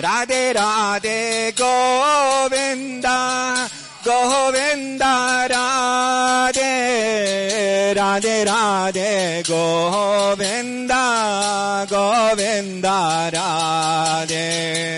Radhe Radhe Govinda Govinda Radhe Radhe Radhe Govinda Govinda Radhe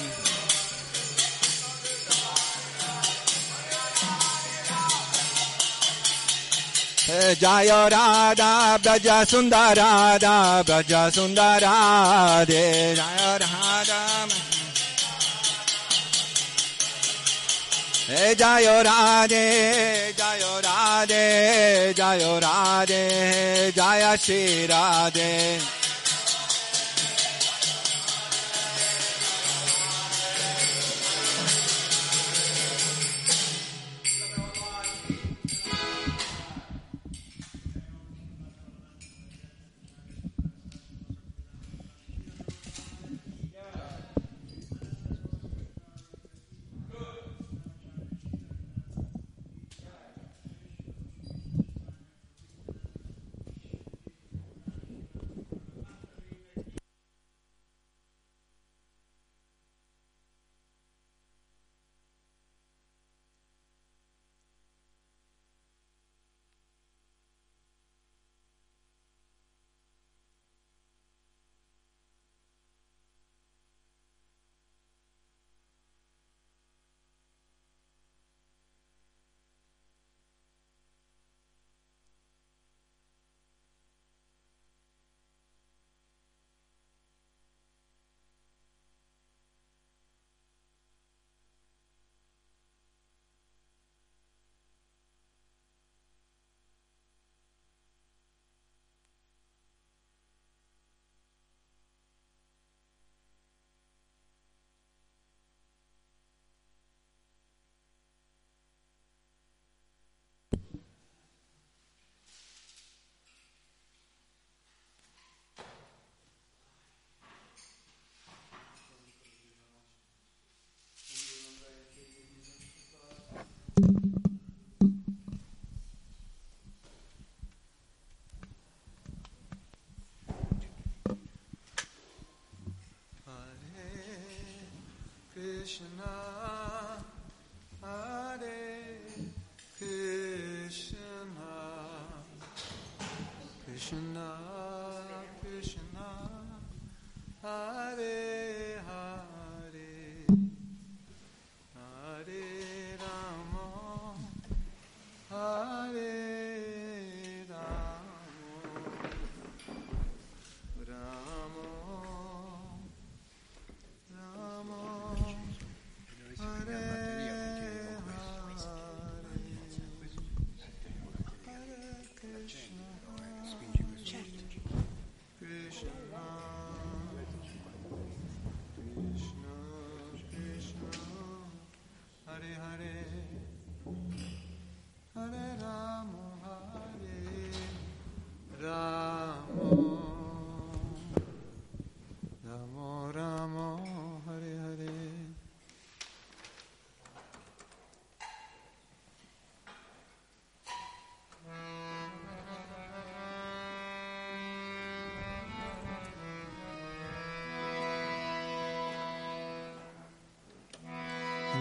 Jaya Radha Braja Sundarada Braja Sundarade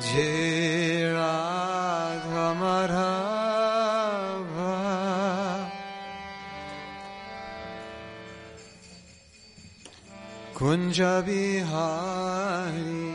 मुझे राधा मराभा कुंज बिहारी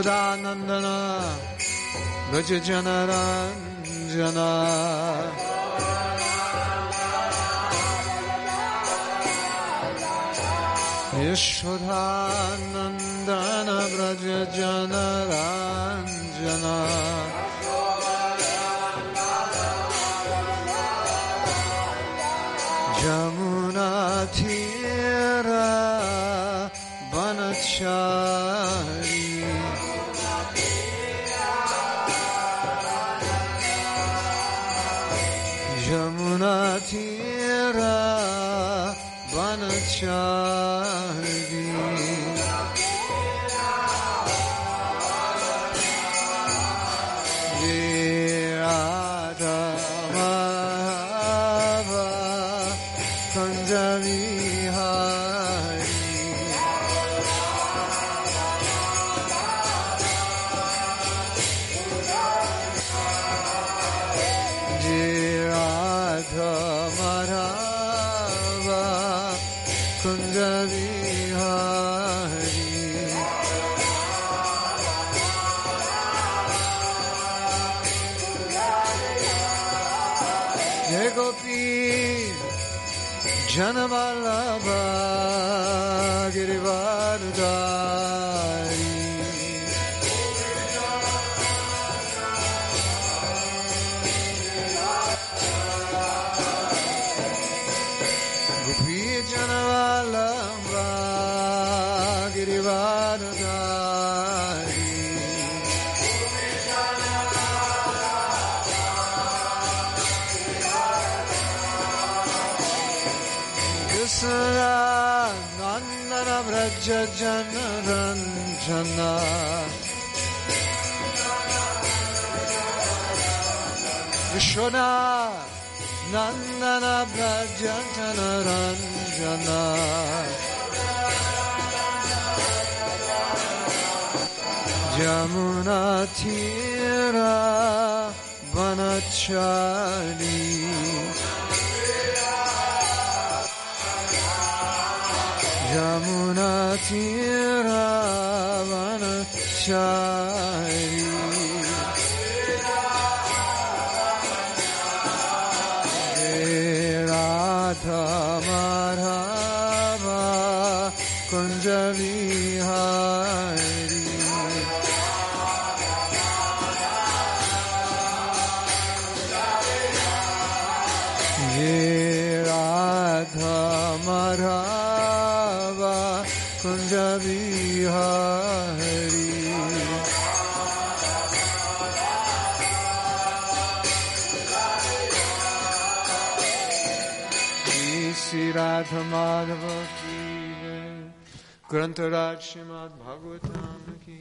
यशोदानन्दना भज जनराञ्जना यशोधानन्दन व्रज जनराञ्जना شنا نننا بجنا رنجنا جمونا تیرا بنا چالی جمونا تیرا بنا چالی Grantaraj Srimad Bhagavatam ki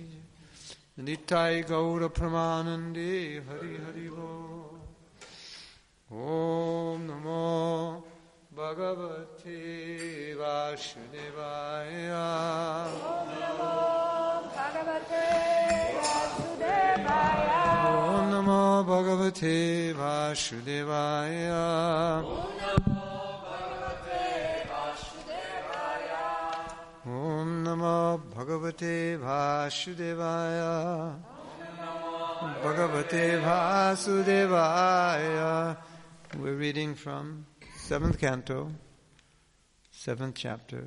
Nittai Gaura Pramanande Hari Hari Bo Om Namo Bhagavate Vasudevaya. Om Namo Bhagavate Vasudevaya. Om Namo Bhagavate Vasudevaya. नमो भगवते वासुदेवाय भगवते वासुदेवाय We're reading from seventh canto, seventh chapter,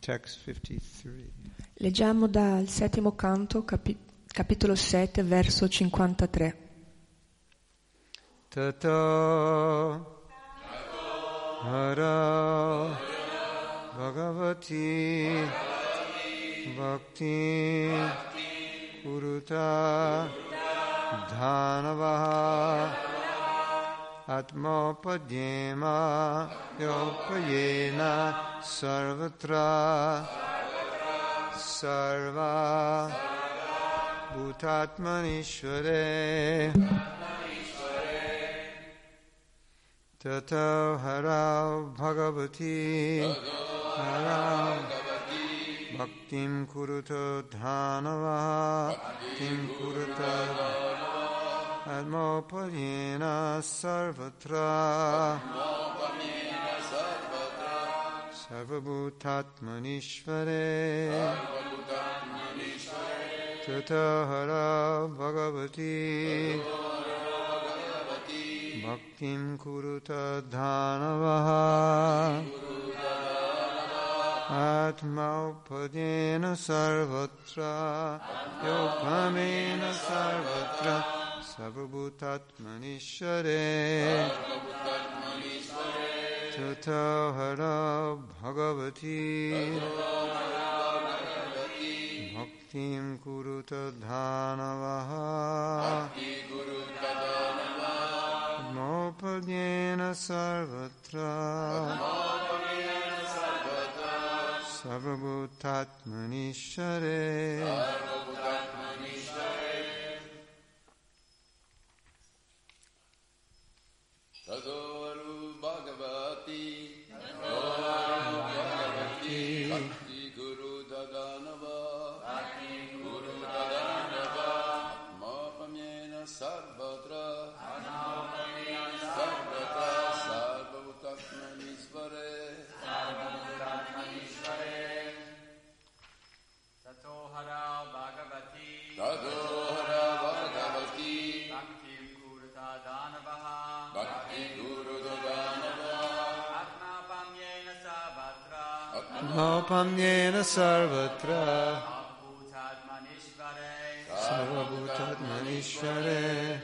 text 53. Leggiamo dal settimo canto, capi- capitolo 7, verso 53. Tato Hara Bhagavati Bhakti Kuruta Dhanavaha Atmopadyema Yopayena Sarvatra Sarva Bhutatmanishvare Tato Harau Bhagavati Harau Bhaktim Kuruta Dhanava Bhaktim Kuruta Admopayena Sarvatra Sarvabhutatmanishvare Tato Harau Bhagavati Bhaktim Kuruta Dhanavaha Atmaupadena Sarvatra Yopamena Sarvatra Sarvabhutatmanishare Tato Hara Bhagavati Bhaktim Kuruta Dhanavaha Mopadyena Sarvatra Sarvabhutatmanishare Mopamyena Sarvatra. Sarvabhutatmanishvare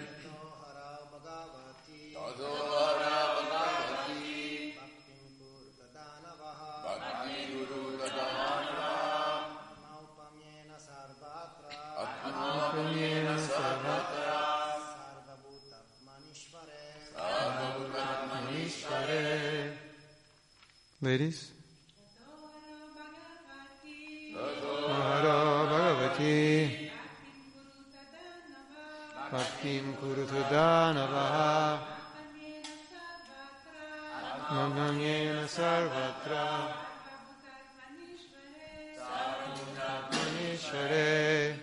Ladies Shaktim Kurutu Dhanavaha Atmanyena Sarvatra Sarvatra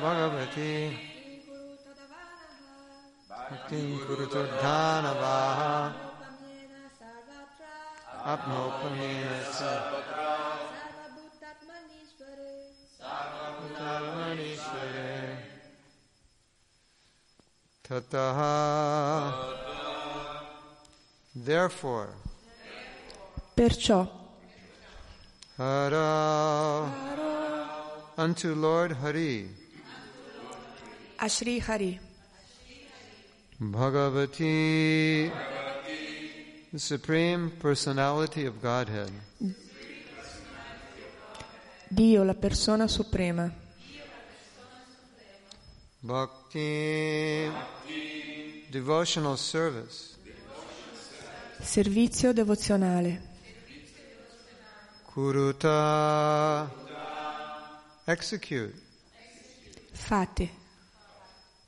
Bhagavati Bhaktim Kurutu Dhanavaha Atmanyena Sarvatra Tataha. Therefore, Perciò, Hara unto Lord Hari, Ashri Hari, Bhagavati, the Supreme Personality of Godhead, Dio la persona suprema, Bhakti, devotional service, servizio devozionale, Kuruta, execute, fate,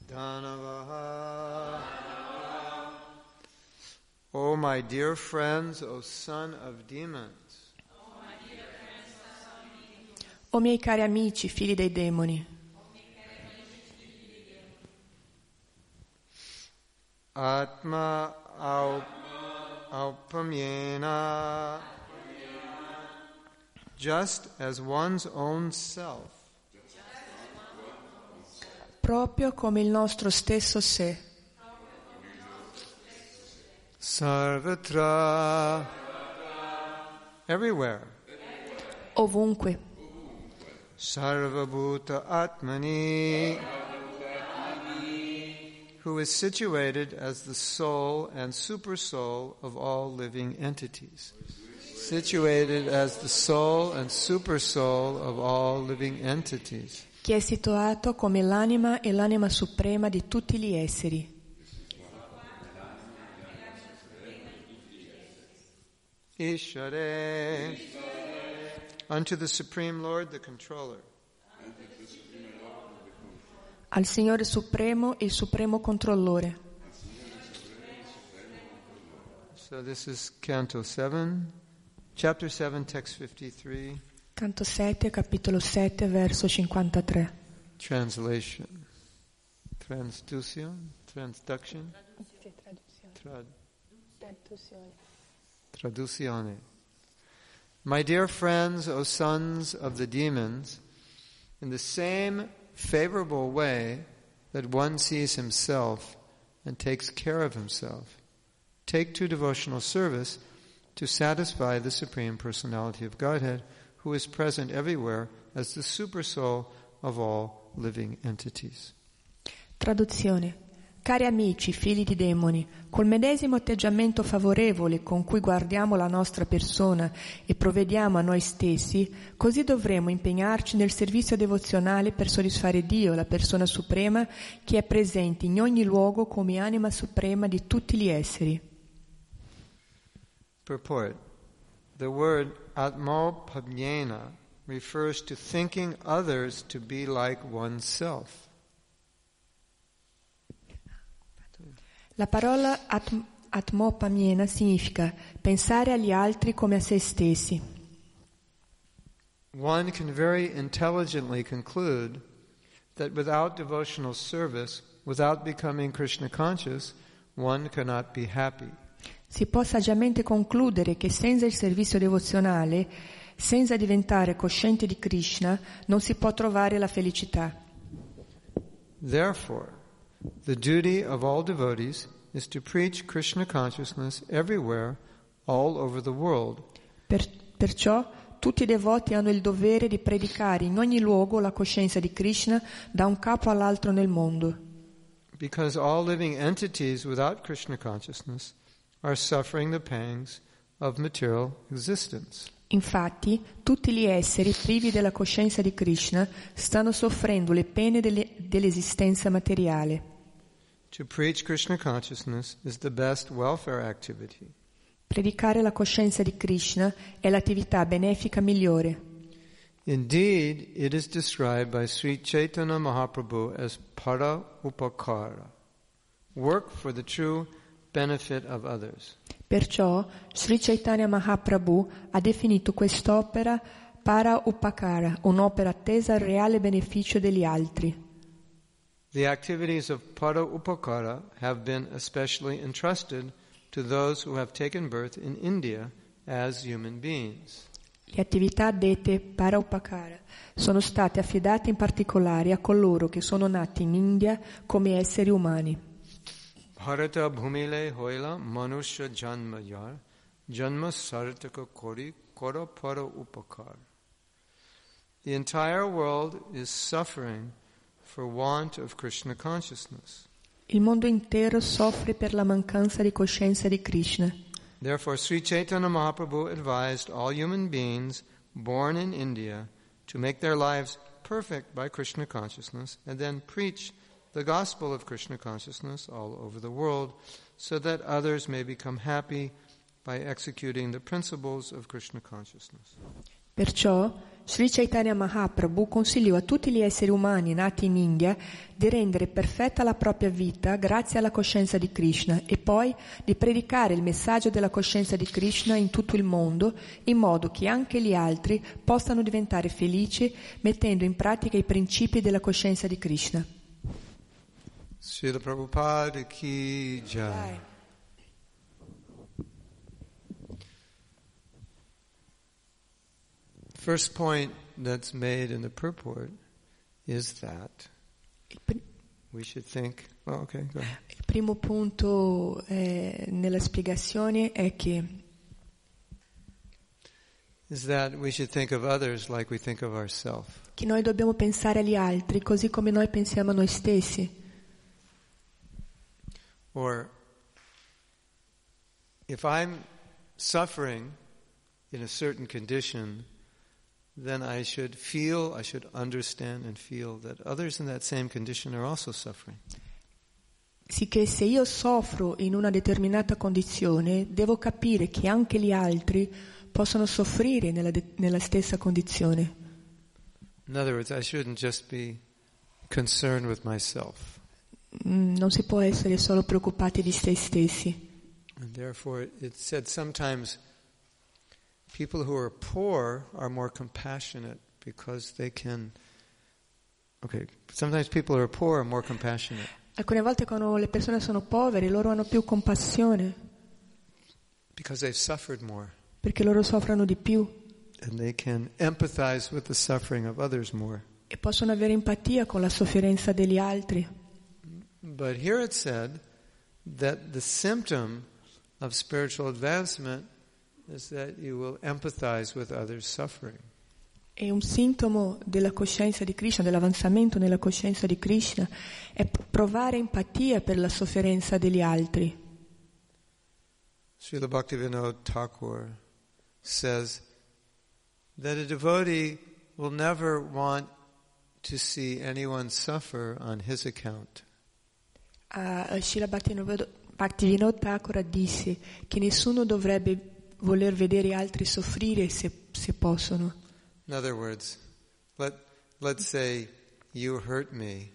Dhanavaha. O my dear friends, O son of demons, o miei cari amici, figli dei demoni, Atma au- aupamyena, just as one's own self, proprio come il nostro stesso sé, sarvatra, everywhere, ovunque, sarvabhuta atmani, who is situated as the soul and supersoul of all living entities. Situated as the soul and supersoul of all living entities. che è situato come l'anima e l'anima suprema di tutti gli esseri. Ishare. Unto the Supreme Lord, the controller. Al Signore Supremo, il Supremo Controllore. So this is Canto 7, chapter 7, text 53, Canto 7, capitolo 7, verso 53. translation. Transduction? Transduction? Trad- Traduzione. My dear friends, O sons of the demons, in the same favorable way that one sees himself and takes care of himself, take to devotional service to satisfy the Supreme Personality of Godhead, who is present everywhere as the supersoul of all living entities. Traduzione. Cari amici, figli di demoni, col medesimo atteggiamento favorevole con cui guardiamo la nostra persona e provvediamo a noi stessi, così dovremo impegnarci nel servizio devozionale per soddisfare Dio, la persona suprema, che è presente in ogni luogo come anima suprema di tutti gli esseri. Purport. The word atmopamyena refers to thinking others to be like oneself. La parola atm- atmopamiena significa pensare agli altri come a se stessi. One can very intelligently conclude that without devotional service, without becoming Krishna conscious, one cannot be happy. Si può saggiamente concludere che senza il servizio devozionale, senza diventare coscienti di Krishna, non si può trovare la felicità. Therefore, the duty of all devotees is to preach Krishna consciousness everywhere, all over the world, Per- perciò tutti i devoti hanno il dovere di predicare in ogni luogo la coscienza di Krishna da un capo all'altro nel mondo, because all living entities without Krishna consciousness are suffering the pangs of material existence. Infatti, tutti gli esseri privi della coscienza di Krishna stanno soffrendo le pene delle- dell'esistenza materiale. To preach Krishna consciousness is the best welfare activity. Predicare la coscienza di Krishna è l'attività benefica migliore. Indeed, it is described by Sri Chaitanya Mahaprabhu as para upakara, work for the true benefit of others. Perciò Sri Chaitanya Mahaprabhu ha definito quest'opera para upakara, un'opera attesa al reale beneficio degli altri. The activities of para upakara have been especially entrusted to those who have taken birth in India as human beings. Le attività dette para upakara sono state affidate in particolare a coloro che sono nati in India come esseri umani. Bharata bhumile hoila manusya janma yar janma sartaka kori kora para upakar. The entire world is suffering for want of Krishna consciousness. Il mondo intero soffre per la mancanza di coscienza di Krishna. Therefore, Sri Chaitanya Mahaprabhu advised all human beings born in India to make their lives perfect by Krishna consciousness and then preach the gospel of Krishna consciousness all over the world so that others may become happy by executing the principles of Krishna consciousness. Perciò Sri Chaitanya Mahaprabhu consigliò a tutti gli esseri umani nati in India di rendere perfetta la propria vita grazie alla coscienza di Krishna e poi di predicare il messaggio della coscienza di Krishna in tutto il mondo in modo che anche gli altri possano diventare felici mettendo in pratica i principi della coscienza di Krishna. Srila Prabhupada ki jai. First point that's made in the purport is that we should think. Oh, okay, go ahead. il primo punto eh, nella spiegazione è che Is that we should think of others like we think of ourselves. che noi dobbiamo pensare agli altri così come noi pensiamo a noi stessi. Or if I'm suffering in a certain condition, then I should feel, I should understand and feel that others in that same condition are also suffering. Sicché se io soffro in una determinata condizione, devo capire che anche gli altri possono soffrire nella, de- nella stessa condizione. In other words, I shouldn't just be concerned with myself. Mm, Non si può essere solo preoccupati di se stessi. And therefore, it's said sometimes people who are poor are more compassionate because they can. Okay, sometimes people who are poor are more compassionate Alcune volte quando le persone sono povere, loro hanno più compassione because they've suffered more perché loro soffrono di più and they can empathize with the suffering of others more. e possono avere empatia con la sofferenza degli altri. But here it said that the symptom of spiritual advancement E un sintomo della coscienza di Krishna, dell'avanzamento nella coscienza di Krishna, è provare empatia per la sofferenza degli altri. Srila Bhaktivinoda Thakur says that a devotee will never want to see anyone suffer on his account. Srila Bhaktivinoda Thakura disse che nessuno dovrebbe voler vedere altri soffrire se, se possono. In other words, let, let's say you hurt me,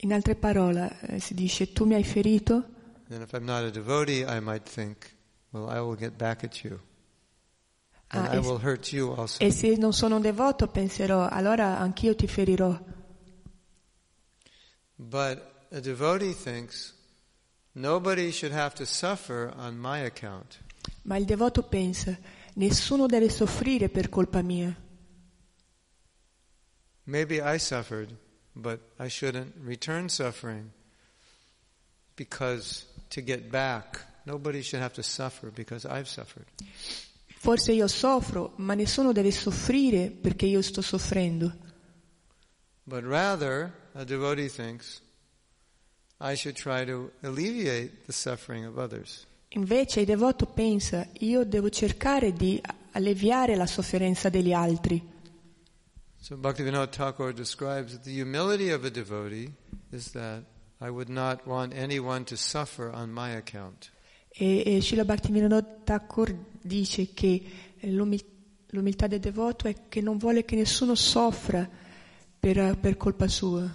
In altre parole, eh, si dice tu mi hai ferito, and if I'm not a devotee, I might think, well, I will get back at you. And Ah, I es- will hurt you also. e se non sono un devoto penserò allora anch'io ti ferirò. But a devotee thinks, nobody should have to suffer on my account. Ma il devoto pensa nessuno deve soffrire per colpa mia. Maybe I suffered, but I shouldn't return suffering because to get back, nobody should have to suffer because I've suffered. Forse io soffro, ma nessuno deve soffrire perché io sto soffrendo. But rather, a devotee thinks, I should try to alleviate the suffering of others. Invece il devoto pensa io devo cercare di alleviare la sofferenza degli altri. So Bhaktivinoda Thakur describes that the humility of a devotee is that I would not want anyone to suffer on my account. E, e Srila Bhaktivinoda Thakur dice che eh, l'umil- l'umiltà del devoto è che non vuole che nessuno soffra per, per colpa sua.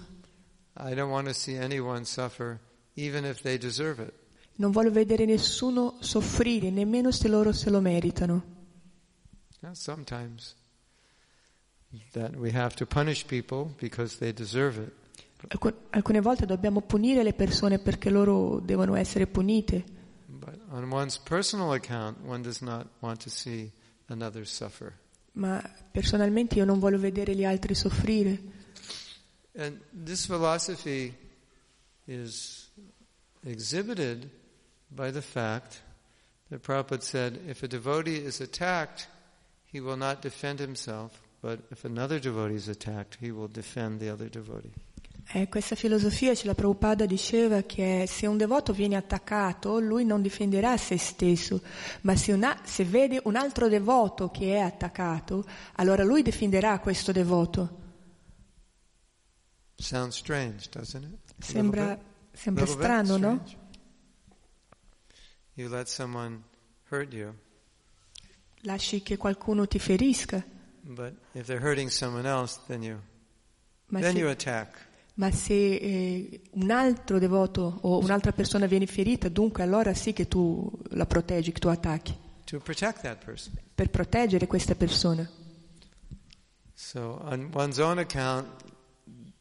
Suffer Non vuole vedere nessuno soffrire, nemmeno se loro se lo meritano. Now, sometimes that we have to punish people because they deserve it. Alcu- alcune volte dobbiamo punire le persone perché loro devono essere punite, account, ma personalmente io non voglio vedere gli altri soffrire. And this philosophy is exhibited by the fact that Prabhupada said if a devotee is attacked, he will not defend himself, but if another devotee is attacked, he will defend the other devotee. Eh, questa filosofia, ce la Prabhupada diceva che se un devoto viene attaccato, lui non difenderà se stesso, ma se, una- se vede un altro devoto che è attaccato, allora lui difenderà questo devoto. Sounds strange, doesn't it? Sembra, sembra strano, no? You let someone hurt you, Lasci che qualcuno ti ferisca, but if they're hurting someone else, then you ma then you se, attack. ma se, eh, un altro devoto o un'altra persona viene ferita, dunque allora sì che tu la proteggi, che tu attacchi, to protect that person. per proteggere questa persona. So, on one's own account,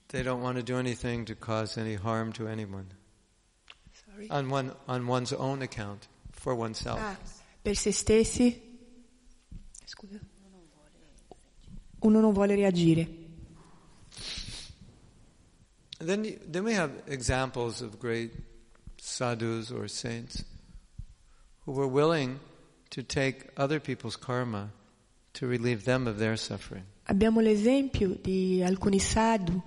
they don't want to do anything to cause any harm to anyone. On one, on one's own account, for oneself. Ah, per se stessi Scusa. uno non vuole reagire. Then, you- then we have examples of great sadhus or saints who were willing to take other people's karma to relieve them of their suffering. Abbiamo l'esempio di alcuni sadhu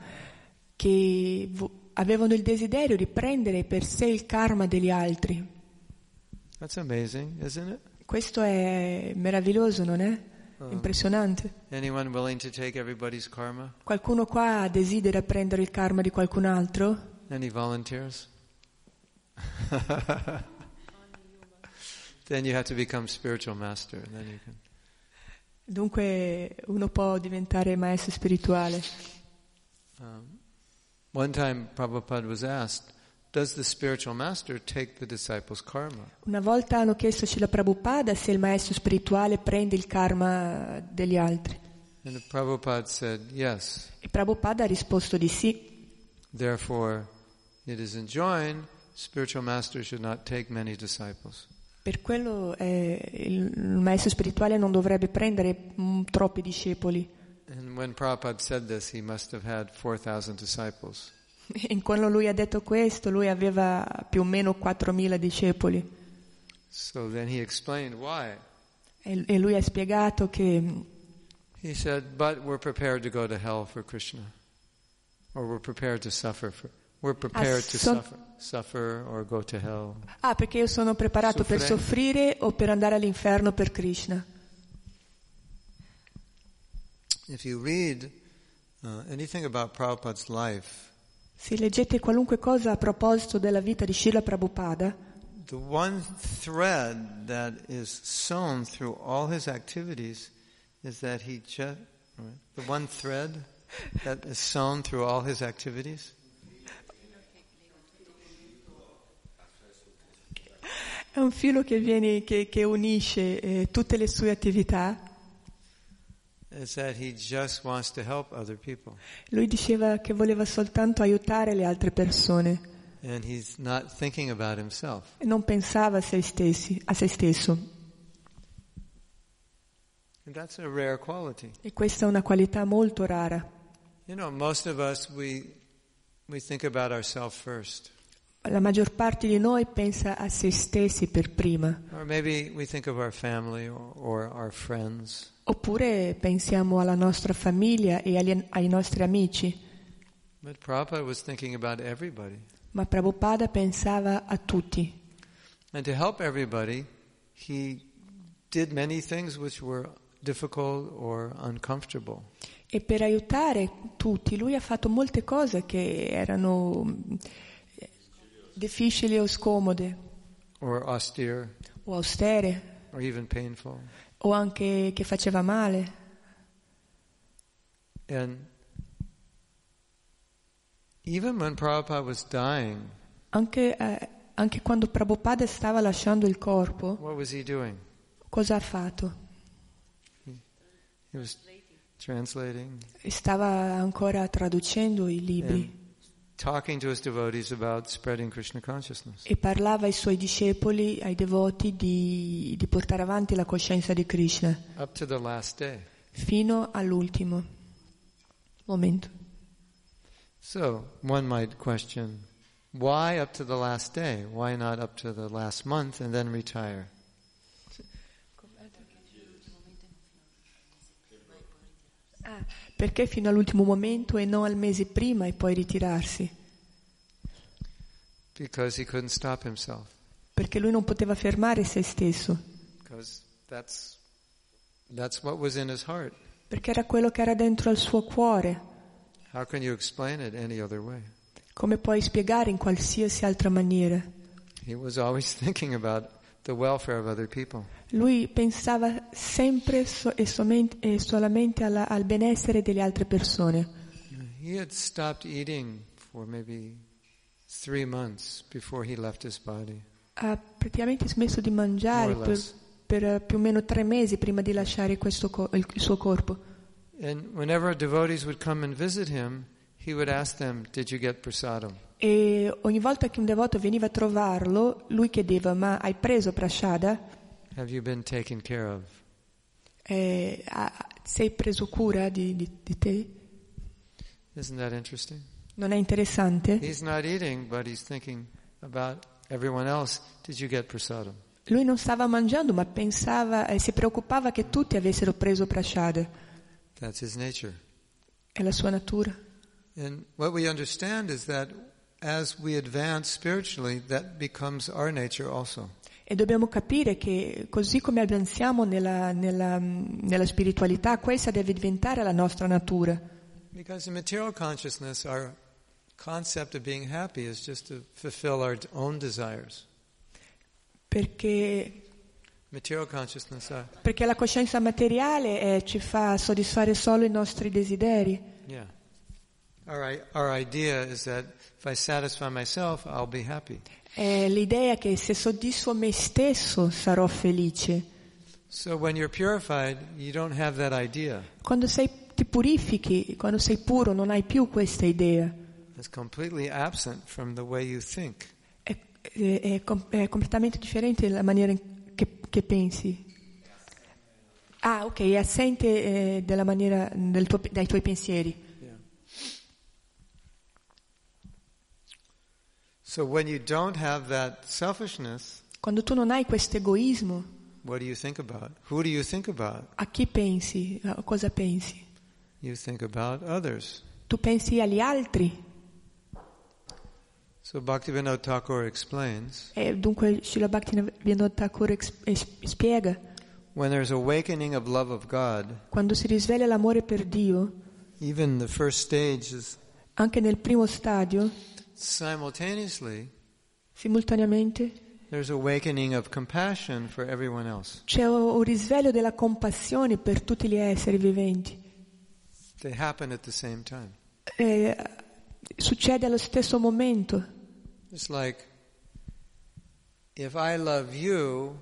che vo- avevano il desiderio di prendere per sé il karma degli altri. That's amazing? Questo è meraviglioso, non è? Impressionante. Everybody's karma? Qualcuno qua desidera prendere il karma di qualcun altro? Any volunteers? then you have to become spiritual master. Then you can. Dunque uno può diventare maestro spirituale. Um, one time, Prabhupada was asked, "Does the spiritual master take the disciples' karma?" Una volta hanno chiesto a Srila Prabhupada se il maestro spirituale prende il karma degli altri. And Prabhupada said, "Yes." E Prabhupada ha risposto di sì. Therefore, it is enjoined spiritual master should not take many disciples. Per quello eh, il maestro spirituale non dovrebbe prendere mm, troppi discepoli. And when Prabhupada said this, he must have had 4,000 disciples. E quando lui ha detto questo, lui aveva più o meno 4.000 discepoli. So then he explained why. E, e lui ha spiegato che mm, He said, but we're prepared to go to hell for Krishna. Or we're prepared to suffer for, we're prepared to son- suffer, suffer or go to hell. Ah, perché io sono preparato per Soffrire. soffrire o per andare all'inferno per Krishna. If you read uh, anything about Prabhupada's life, Se leggete qualunque cosa a proposito della vita di Srila Prabhupada, the one thread that is sewn through all his activities is that he just, the one thread that is sewn through all his activities è un filo che, viene, che, che unisce eh, tutte le sue attività. is that he just wants to help other people. Lui diceva che voleva soltanto aiutare le altre persone And he's not thinking about himself. e non pensava a se, stessi, a se stesso. And that's a rare quality. E questa è una qualità molto rara. You know, most of us, we, we think about ourselves first. La maggior parte di noi pensa a se stessi per prima, Or maybe we think of our family or, or our friends. Oppure pensiamo alla nostra famiglia e agli- ai nostri amici, ma Prabhupada pensava a tutti. And to help everybody, he did many things which were difficult or uncomfortable. E per aiutare tutti lui ha fatto molte cose che erano mm, difficili o scomode or austere o austere or even painful. O anche che faceva male. And even when Prabhupada was dying, Anche, eh, anche quando Prabhupada stava lasciando il corpo, what was he doing? cosa ha fatto? He was translating Stava ancora traducendo i libri and e parlava ai suoi discepoli, ai devoti, di, di portare avanti la coscienza di Krishna Up to the last day. fino all'ultimo momento. So, one might question Why up to the last day? Why not up to the last month and then retire? Ah, perché fino all'ultimo momento e non al mese prima e poi ritirarsi? Perché lui non poteva fermare se stesso, that's, that's perché era quello che era dentro al suo cuore. Come puoi spiegare in qualsiasi altra maniera? He was always thinking about the welfare of other people. Lui pensava sempre so- e, e solamente alla- al benessere delle altre persone. He had stopped eating for maybe three months before he left his body. Ha praticamente smesso di mangiare per, per, eh, più o meno tre mesi prima di lasciare questo co- il, il suo corpo. And whenever devotees would come and visit him, he would ask them, Did you get prasadam? E ogni volta che un devoto veniva a trovarlo, lui chiedeva: Ma hai preso prashada? Have you been taken care of? Eh, sei preso cura di, di- di te? Isn't that interesting? Non è interessante? He's not eating, but he's thinking about everyone else. Did you get prasadam? Lui non stava mangiando, ma pensava e si preoccupava che tutti avessero preso prashada. That's his nature. È la sua natura. And what we understand is that as we advance spiritually, that becomes our nature also. E dobbiamo capire che così come avanziamo nella, nella, nella spiritualità, questa deve diventare la nostra natura. Because in material consciousness, our concept of being happy is just to fulfill our own desires. Perché, uh, perché la coscienza materiale eh, ci fa soddisfare solo i nostri desideri. yeah. Our, our idea is that if I satisfy myself, I'll be happy. È l'idea che se soddisfo me stesso sarò felice. So when you're purified, you don't have that idea. Quando sei, ti purifichi, quando sei puro, non hai più questa idea. It's completely absent from the way you think. È, è- è è completamente differente la maniera che, che pensi. Ah, ok, è assente eh, maniera, tuo- dai tuoi pensieri. So when you don't have that selfishness, Quando tu non hai questo egoismo, what do you think about? Who do you think about? a chi pensi? A cosa pensi? You think about others. Tu pensi agli altri. So Bhaktivinoda Thakur explains, E dunque Srila Bhaktivinoda Thakur spiega, when there's awakening of love of God, quando si risveglia l'amore per Dio, even the first stage is anche nel primo stadio, simultaneously simultaneamente, c'è un risveglio della compassione per tutti gli esseri viventi. Time. Eh, succede allo stesso momento. It's like if I love you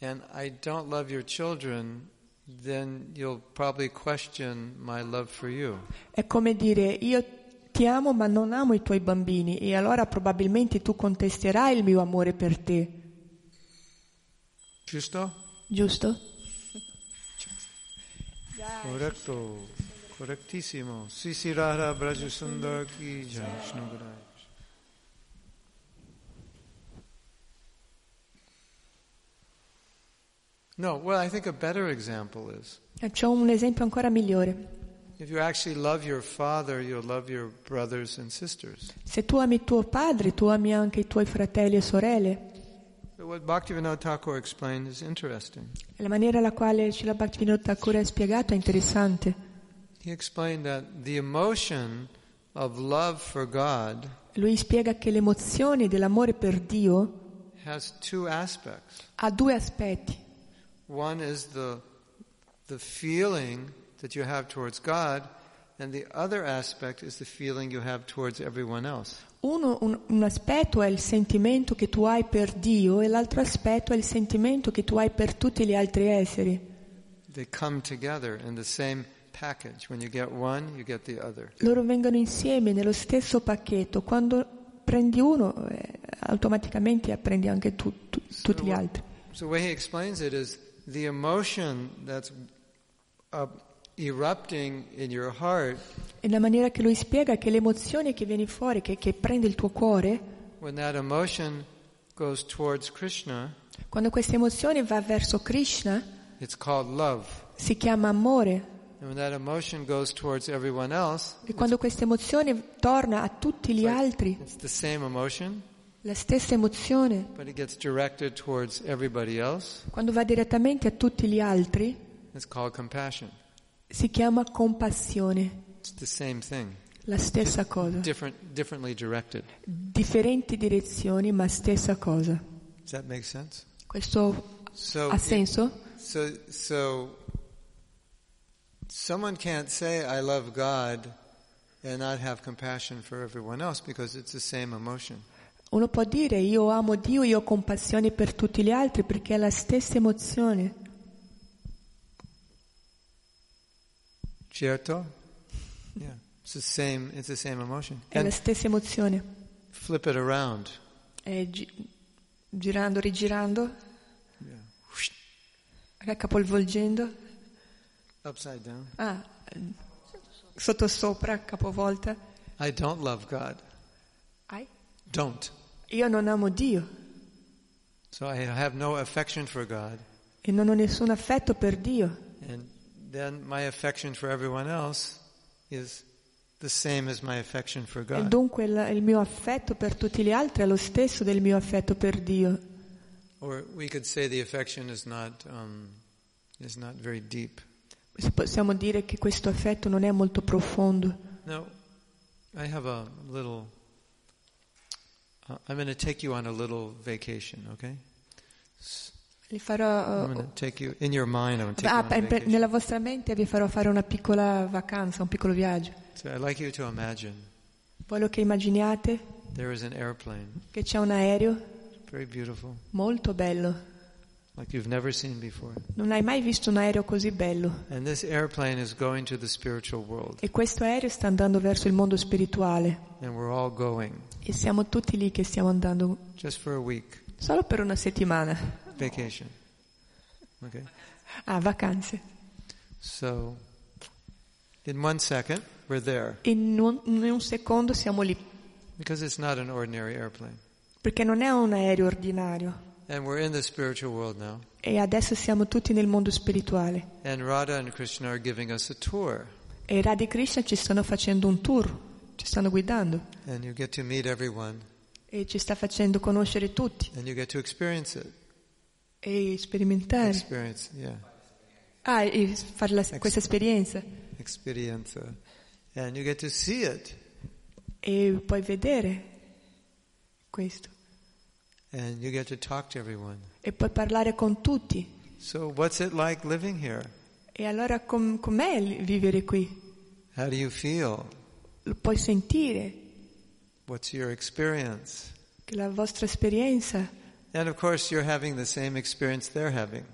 and I don't love your children, then you'll probably question my love for you. È come dire io ti amo ma non amo i tuoi bambini e allora probabilmente tu contesterai il mio amore per te, Giusto? giusto? Correcto. Correctissimo. Sisi Radha Braja Sundar ki jai. No, well, I think a better example is C'è un esempio ancora migliore. If you actually love your father, you'll love your brothers and sisters. Se tu ami tuo padre, tu ami anche i tuoi fratelli e sorelle. So what Bhaktivinoda Thakur explained is interesting. La maniera alla quale Srila Bhaktivinoda Thakur ha spiegato è interessante. He explained that the emotion of love for God Lui spiega che l'emozione dell'amore per Dio ha due aspetti. One is the, the feeling that you have towards God, and the other aspect is the feeling you have towards everyone else. Uno, un, un aspetto è il sentimento che tu hai per Dio e l'altro aspetto è il sentimento che tu hai per tutti gli altri esseri. They come together in the same package. When you get one, you get the other. Loro vengono insieme nello stesso pacchetto. Quando prendi uno, eh, automaticamente prendi anche tu- tu- tutti gli altri. So the way he explains it is the emotion that's uh, erupting in your heart E la maniera che lui spiega è che l'emozione che viene fuori, che, che prende il tuo cuore, when that emotion goes towards Krishna, Quando questa emozione va verso Krishna, it's called love. si chiama amore. And when that emotion goes towards everyone else, E quando questa emozione torna a tutti gli altri, it's the same emotion, la stessa emozione, but it gets directed towards everybody else. quando va direttamente a tutti gli altri, It's called compassion. Si chiama compassione. It's the same thing, La stessa cosa. different. Differenti direzioni, ma stessa cosa. Questo So, ha senso? so, so, someone can't say I love God and not have compassion for everyone else because it's the same emotion. Uno può dire io amo Dio, io ho compassione per tutti gli altri perché è la stessa emozione. Certo? Yeah, it's the same. It's the same emotion. È la And stessa emozione. flip it around. E gi- girando, rigirando, Yeah. capovolgendo, Upside down. ah, sottosopra, capovolta. I don't love God. Ai. Don't. Io non amo Dio So I have no affection for God. e non ho nessun affetto per Dio. And then my affection for everyone else is the same as my affection for E dunque il, il mio affetto per tutti gli altri è lo stesso del mio affetto per Dio. Or we could say the affection is not um, is not very deep. Se Possiamo dire che questo affetto non è molto profondo. No, I have a little. Uh, I'm going to take you on a little vacation, okay? Li farò, take you mind. Ah, per- nella vostra mente vi farò fare una piccola vacanza, un piccolo viaggio. So like Voglio che immaginiate there is an airplane, che c'è un aereo molto bello. like. Non hai mai visto un aereo così bello. And this airplane is going to the spiritual world, E questo aereo sta andando verso il mondo spirituale. and we're all going E siamo tutti lì che stiamo andando just for a week solo per una settimana. Vacation. Okay, Ah, vacanze. so in one second we're there In un, in un secondo siamo lì. because it's not an ordinary airplane, Perché non è un aereo ordinario. and we're in the spiritual world now. E adesso siamo tutti nel mondo spirituale. And Radha and Krishna are giving us a tour, E Radha e Krishna ci stanno facendo un tour, ci stanno guidando. and you get to meet everyone, E ci sta facendo conoscere tutti and you get to experience it. E sperimentare. Experience, yeah, Ah, e fare la- questa esperienza. experience, and you get to see it, E puoi vedere questo. and you get to talk to everyone. E puoi parlare con tutti. So, what's it like living here? E allora com- com'è vivere qui? How do you feel? Lo puoi sentire, What's your experience? che la vostra esperienza. And of course, you're having the same experience they're having.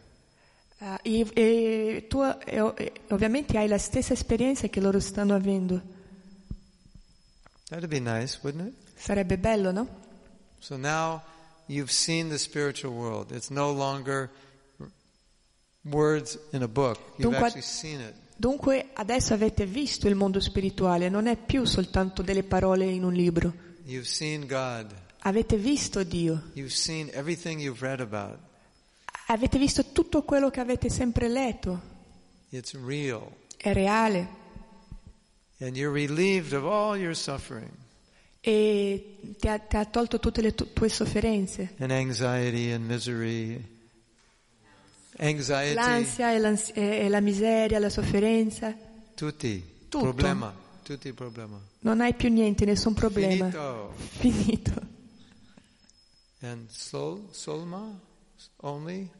ah, e, e tu e- e- ovviamente hai la stessa esperienza che loro stanno avendo. That'd be nice, wouldn't it? Sarebbe bello, no? So now you've seen the spiritual world. It's no longer words in a book. You've Dunque- actually seen it. Dunque adesso avete visto il mondo spirituale, non è più soltanto delle parole in un libro. You've seen God. Avete visto Dio, avete visto tutto quello che avete sempre letto, è reale e ti ha, ti ha tolto tutte le tu- tue sofferenze, and anxiety and misery. Anxiety, l'ansia e, l'ans- e- e la miseria, la sofferenza. tutti, Tutto. problema, tutti problema. Non hai più niente, nessun problema. Finito. Finito. And sol, solma, only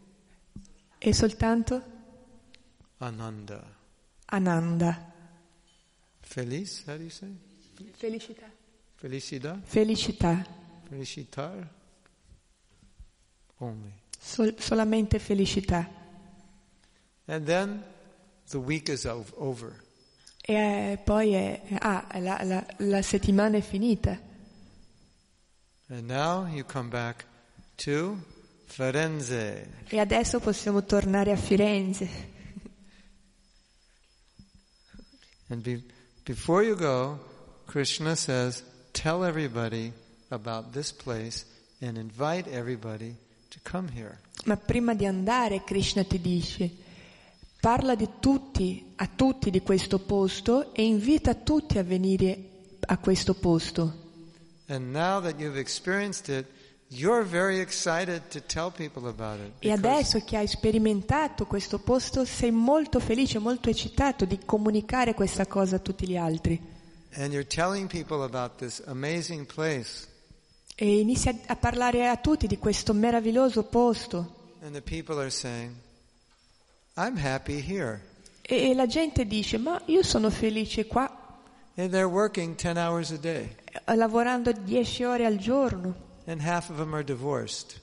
E soltanto ananda. Ananda. Feliz, how do you say? Felicità. Felicidad? Felicità. Felicitar? Only. Sol- solamente felicità. And then the week is ov- over. E eh, poi è, ah, la, la- la settimana è finita. And now you come back to Firenze. E adesso possiamo tornare a Firenze. And be, before you go, Krishna says, tell everybody about this place and invite everybody to come here. Ma prima di andare, Krishna ti dice, parla di tutti, a tutti di questo posto e invita tutti a venire a questo posto. E adesso che hai sperimentato questo posto, sei molto felice, molto eccitato di comunicare questa cosa a tutti gli altri. And you're telling people about this amazing place. E inizi a, parlare a tutti di questo meraviglioso posto. And the people are saying, I'm happy here. E, e la gente dice, ma io sono felice qua, And they're working 10 hours a day. Eh, lavorando 10 ore al giorno. And half of them are divorced.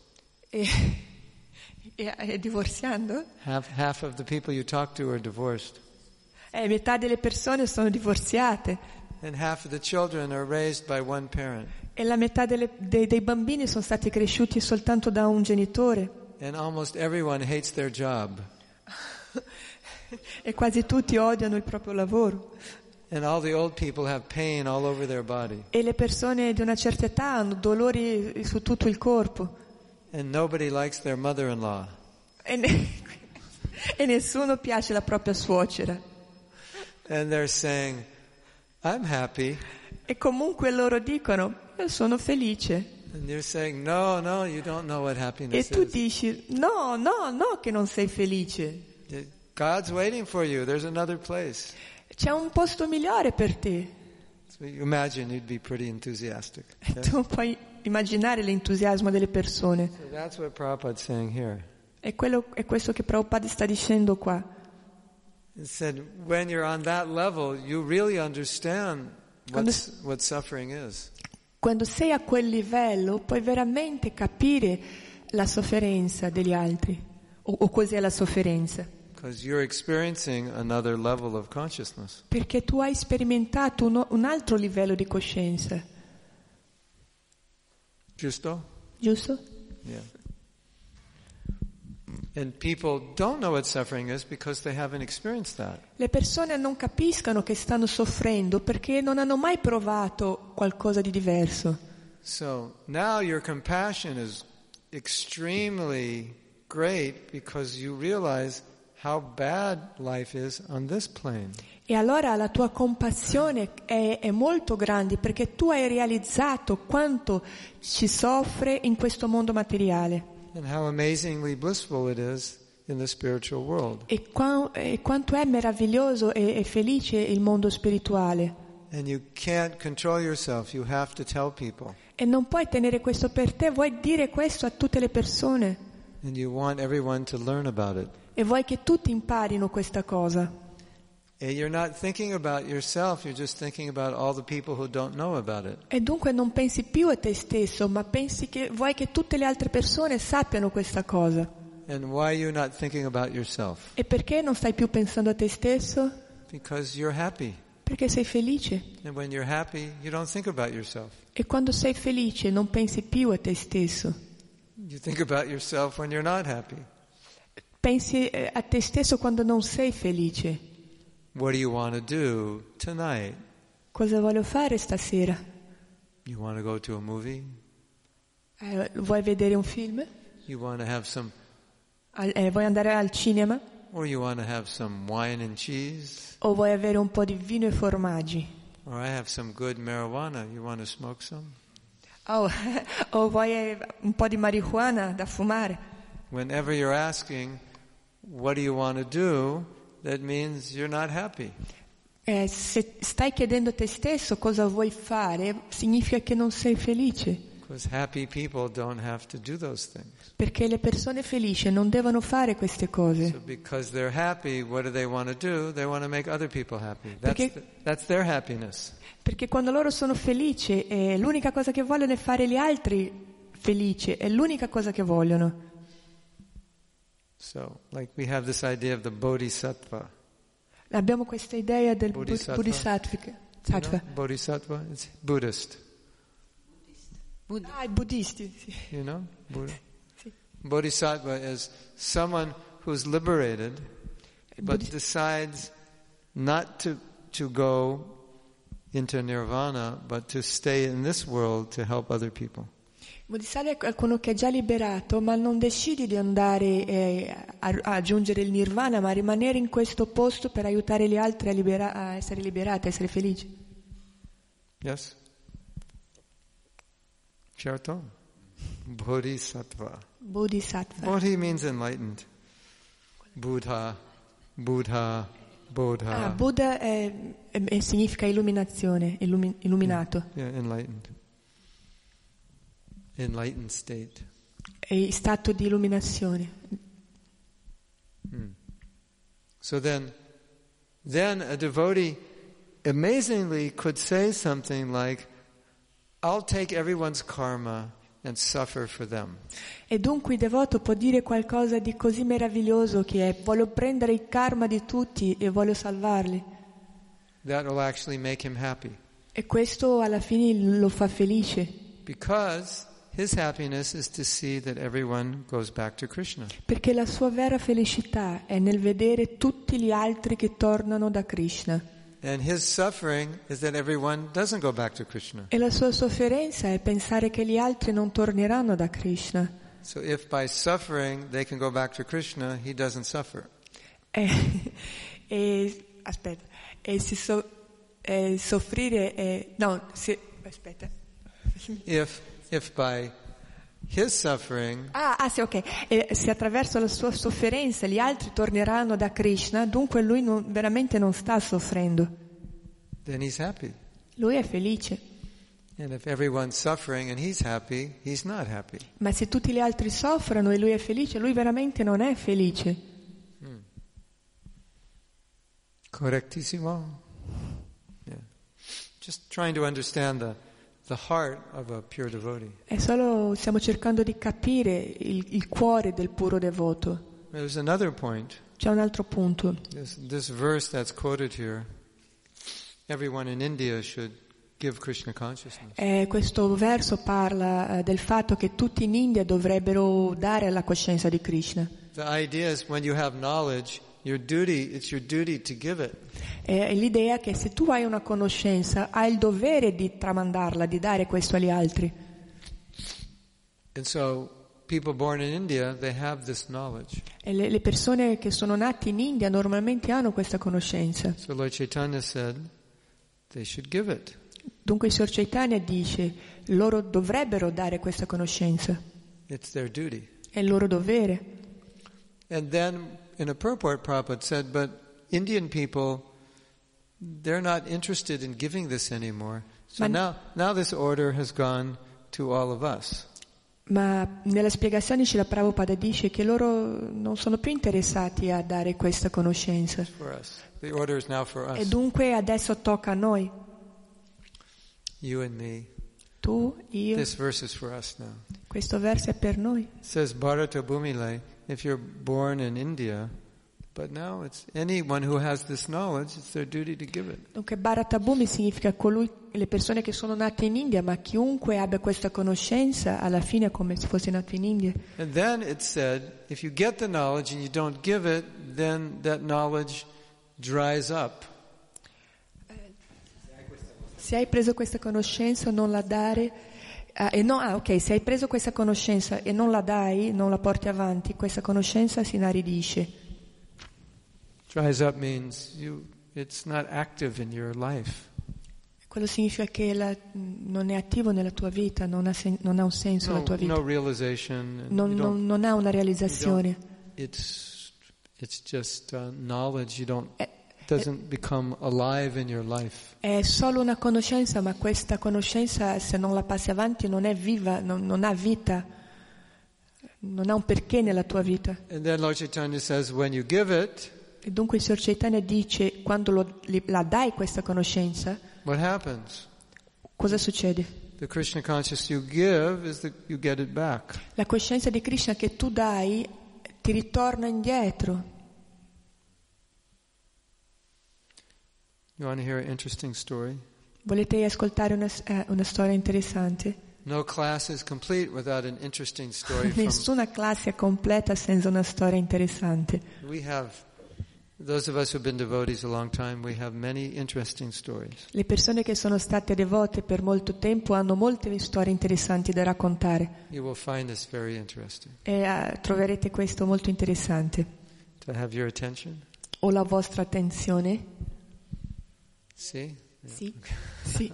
E, e, e divorziando? Half, half of the people you talk to are divorced. Eh, metà delle persone sono divorziate And half of the children are raised by one parent. e la metà delle- dei, dei bambini sono stati cresciuti soltanto da un genitore And almost everyone hates their job. e quasi tutti odiano il proprio lavoro. And all the old people have pain all over their body. E le persone di una certa età hanno dolori su tutto il corpo And nobody likes their mother in law. e, e nessuno piace la propria suocera. And they're saying, I'm happy. E comunque loro dicono, io sono felice. Saying, No, no, you don't know what E tu is. dici, no, no, no che non sei felice. God's waiting for you. There's another place. C'è un posto migliore per te. So okay? Tu puoi immaginare l'entusiasmo delle persone. So. È, quello, è questo che Prabhupada sta dicendo qua. Said, level, really Quando-. Quando sei a quel livello puoi veramente capire la sofferenza degli altri o, o cos'è la sofferenza. Perché tu hai sperimentato un altro livello di coscienza, Justo? giusto? Yeah. And people don't know what suffering is because they haven't experienced that. Le persone non capiscono che stanno soffrendo perché non hanno mai provato qualcosa di diverso. So now your compassion is extremely great because you realize how bad life is on this plane. E allora la tua compassione è, è molto grande perché tu hai realizzato quanto ci soffre in questo mondo materiale And how amazingly blissful it is in the spiritual world. e, qua- e quanto è meraviglioso e, e felice il mondo spirituale. And you can't control yourself. You have to tell people. E non puoi tenere questo per te, vuoi dire questo a tutte le persone And you want everyone to learn about it. E vuoi che tutti imparino questa cosa. Yourself. E dunque non pensi più a te stesso, ma pensi che vuoi che tutte le altre persone sappiano questa cosa. And why you're not thinking about yourself? E perché non stai più pensando a te stesso? Because you're happy. Perché sei felice. And when you're happy, you don't think about yourself. E quando sei felice non pensi più a te stesso. You think about yourself when you're not happy. Pensi eh, a te stesso quando non sei felice. What do you want to do tonight? Cosa voglio fare stasera? You want to go to a movie? Eh, vuoi vedere un film? You want to have some, Al- eh, vuoi andare al cinema? or you want to have some wine and cheese? O vuoi avere un po' di vino e formaggi? Or I have some good marijuana. You want to smoke some? Oh, o vuoi un po' di marijuana da fumare? Whenever you're asking, what do you want to do? That means you're not happy. Eh, se stai chiedendo a te stesso cosa vuoi fare, significa che non sei felice. Because happy people don't have to do those things. Perché le persone felici non devono fare queste So cose. because they're happy, what do they want to do? They want to make other people happy. That's, Perché- the- that's their happiness. Perché quando loro sono felici, eh, l'unica cosa che vogliono è fare gli altri felici, è l'unica cosa che vogliono. So, like we have this idea of the bodhisattva. Abbiamo questa idea del Bodhisattva. bodhisattva. Know, bodhisattva? It's Buddhist. Ah, i You know? Buddha. Bodhisattva is someone who's liberated but Buddhist- decides not to, to go into nirvana, but to stay in this world to help other people. Bodhisattva è qualcuno che è già liberato, ma non decidi di andare eh, a, a raggiungere il nirvana, ma rimanere in questo posto per aiutare gli altri a, libera- a essere liberati, a essere felici. Yes? Certo? Bodhisattva. Bodhisattva. Bodhi means enlightened. Buddha, Buddha, Bodha. Ah, Buddha è- è- significa illuminazione, illumi- illuminato, Yeah, enlightened. Enlightened state. in stato di illuminazione. So then, then a devotee amazingly could say something like, I'll take everyone's karma and suffer for them. E dunque il devoto può dire qualcosa di così meraviglioso che è voglio prendere il karma di tutti e voglio salvarli. That will actually make him happy. E questo alla fine lo fa felice, Because his happiness is to see that everyone goes back to Krishna. perché la sua vera felicità è nel vedere tutti gli altri che tornano da Krishna. And his suffering is that everyone doesn't go back to Krishna. E la sua sofferenza è pensare che gli altri non torneranno da Krishna. So if by suffering they can go back to Krishna, he doesn't suffer. E, e- aspetta, e si so- e soffrire è, no, si- aspetta. If if by his suffering Ah, ah, sì, ok. E se attraverso la sua sofferenza gli altri torneranno da Krishna, dunque lui non- veramente non sta soffrendo. then he's happy. Lui è felice. And if everyone's suffering and he's happy, he's not happy. Ma se tutti gli altri soffrono e lui è felice, lui veramente non è felice. Correctissimo? Yeah. Just trying to understand the, the heart of a pure devotee. È solo stiamo cercando di capire il, il cuore del puro devoto. There's another point. C'è un altro punto. This, this verse that's quoted here. Everyone in India should give Krishna consciousness. Eh, questo verso parla eh, del fatto che tutti in India dovrebbero dare la coscienza di Krishna. The idea is when you have knowledge, duty, it's your duty to give it. E l'idea è che se tu hai una conoscenza, hai il dovere di tramandarla, di dare questo agli altri. And so in India, they have this knowledge. E le, le persone che sono nate in India normalmente hanno questa conoscenza. So Lord Chaitanya said they should give it. Dunque il Sor Chaitanya dice, loro dovrebbero dare questa conoscenza, It's their duty. è il loro dovere. And then in a purport, Prabhupada said, but Indian people, they're not interested in giving this anymore. So Man- now, now this order has gone to all of us. Ma nella spiegazione Srila Prabhupada dice che loro non sono più interessati a dare questa conoscenza. E dunque adesso tocca a noi, You and me. tu, io. This verse is for us now. Questo verso è per noi. Says Bharata Bhumile, if you're born in India, but now it's anyone who has this knowledge, it's their duty to give it. Dunque Bharatabhumi significa colui, le persone che sono nate in India, ma chiunque abbia questa conoscenza alla fine è come se fosse nato in India. And then it said, if you get the knowledge and you don't give it, then that knowledge dries up. Se hai preso questa conoscenza non la dare, ah, e no, ah, ok, se hai preso questa conoscenza e non la dai, non la porti avanti, questa conoscenza si inaridisce. Dries up means you, it's not active in your life. Quello significa che la- non è attivo nella tua vita, non ha, sen- non ha un senso la No, tua vita, no non, non- non ha una realizzazione. it's, it's just uh, knowledge. You don't, È, doesn't become alive in your life. è solo una conoscenza, ma questa conoscenza se non la passi avanti non è viva, non, non ha vita, non ha un perché nella tua vita. And then Lord Chaitanya says, when you give it, E dunque il Sor Chaitanya dice, quando lo- la dai questa conoscenza, what happens? cosa succede? The Krishna consciousness you give is that you get it back. La coscienza di Krishna che tu dai ti ritorna indietro. You want to hear an interesting story? Volete ascoltare una, eh, una storia interessante? No class is complete without an interesting story from. Nessuna classe è completa senza una storia interessante. We have Those of us who've been devotees a long time, we have many interesting stories. Le persone che sono state devote per molto tempo hanno molte storie interessanti da raccontare You will find this very interesting. e eh, troverete questo molto interessante. To have your attention? Ho la vostra attenzione? See? Sì. sì.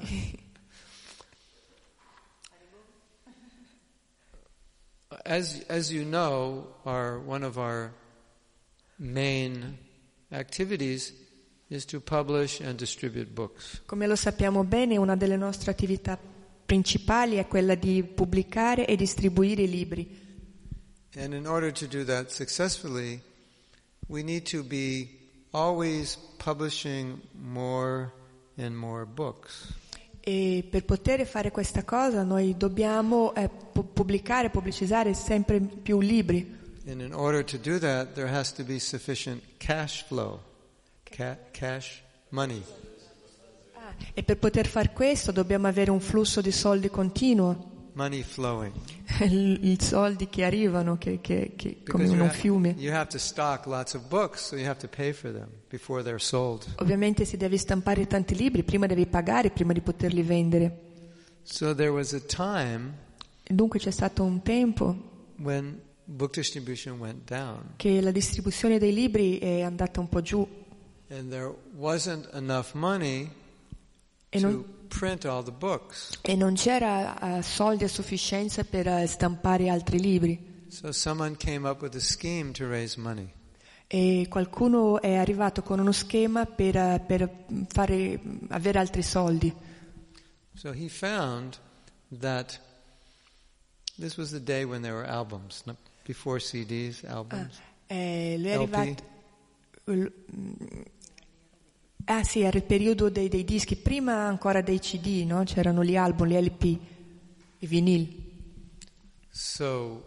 As, as you know, our, one of our main activities is to publish and distribute books. Come lo sappiamo bene, una delle nostre attività principali è quella di pubblicare e distribuire i libri. And in order to do that successfully, we need to be always publishing more and more books. E per poter fare questa cosa noi dobbiamo eh, pu- pubblicare, pubblicizzare sempre più libri. And in order to do that, there has to be sufficient cash flow, ca- cash money. E per poter fare questo dobbiamo avere un flusso di soldi continuo, Money flowing. i soldi che arrivano che, che- che- come un fiume. you have to stock lots of books, so you have to pay for them before they're sold. Ovviamente se devi stampare tanti libri, prima devi pagare prima di poterli vendere. So there was a time dunque c'è stato un tempo when book distribution went down, che la distribuzione dei libri è andata un po' giù and there wasn't enough money e to non, print all the books. e non c'era eh, soldi a sufficienza per eh, stampare altri libri. So someone came up with a scheme to raise money. E qualcuno è arrivato con uno schema per, eh, per fare, avere altri soldi. So he found that this was the day when there were albums, not before CDs, albums. Eh, lui è LP. arrivato. Ah sì, era il periodo dei, dei dischi, prima ancora dei CD, no? C'erano gli album, gli LP, i vinili. So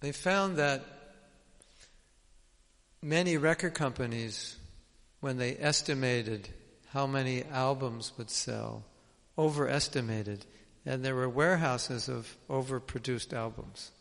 they found that many record companies, when they estimated how many albums would sell, overestimated, and there were warehouses of overproduced albums.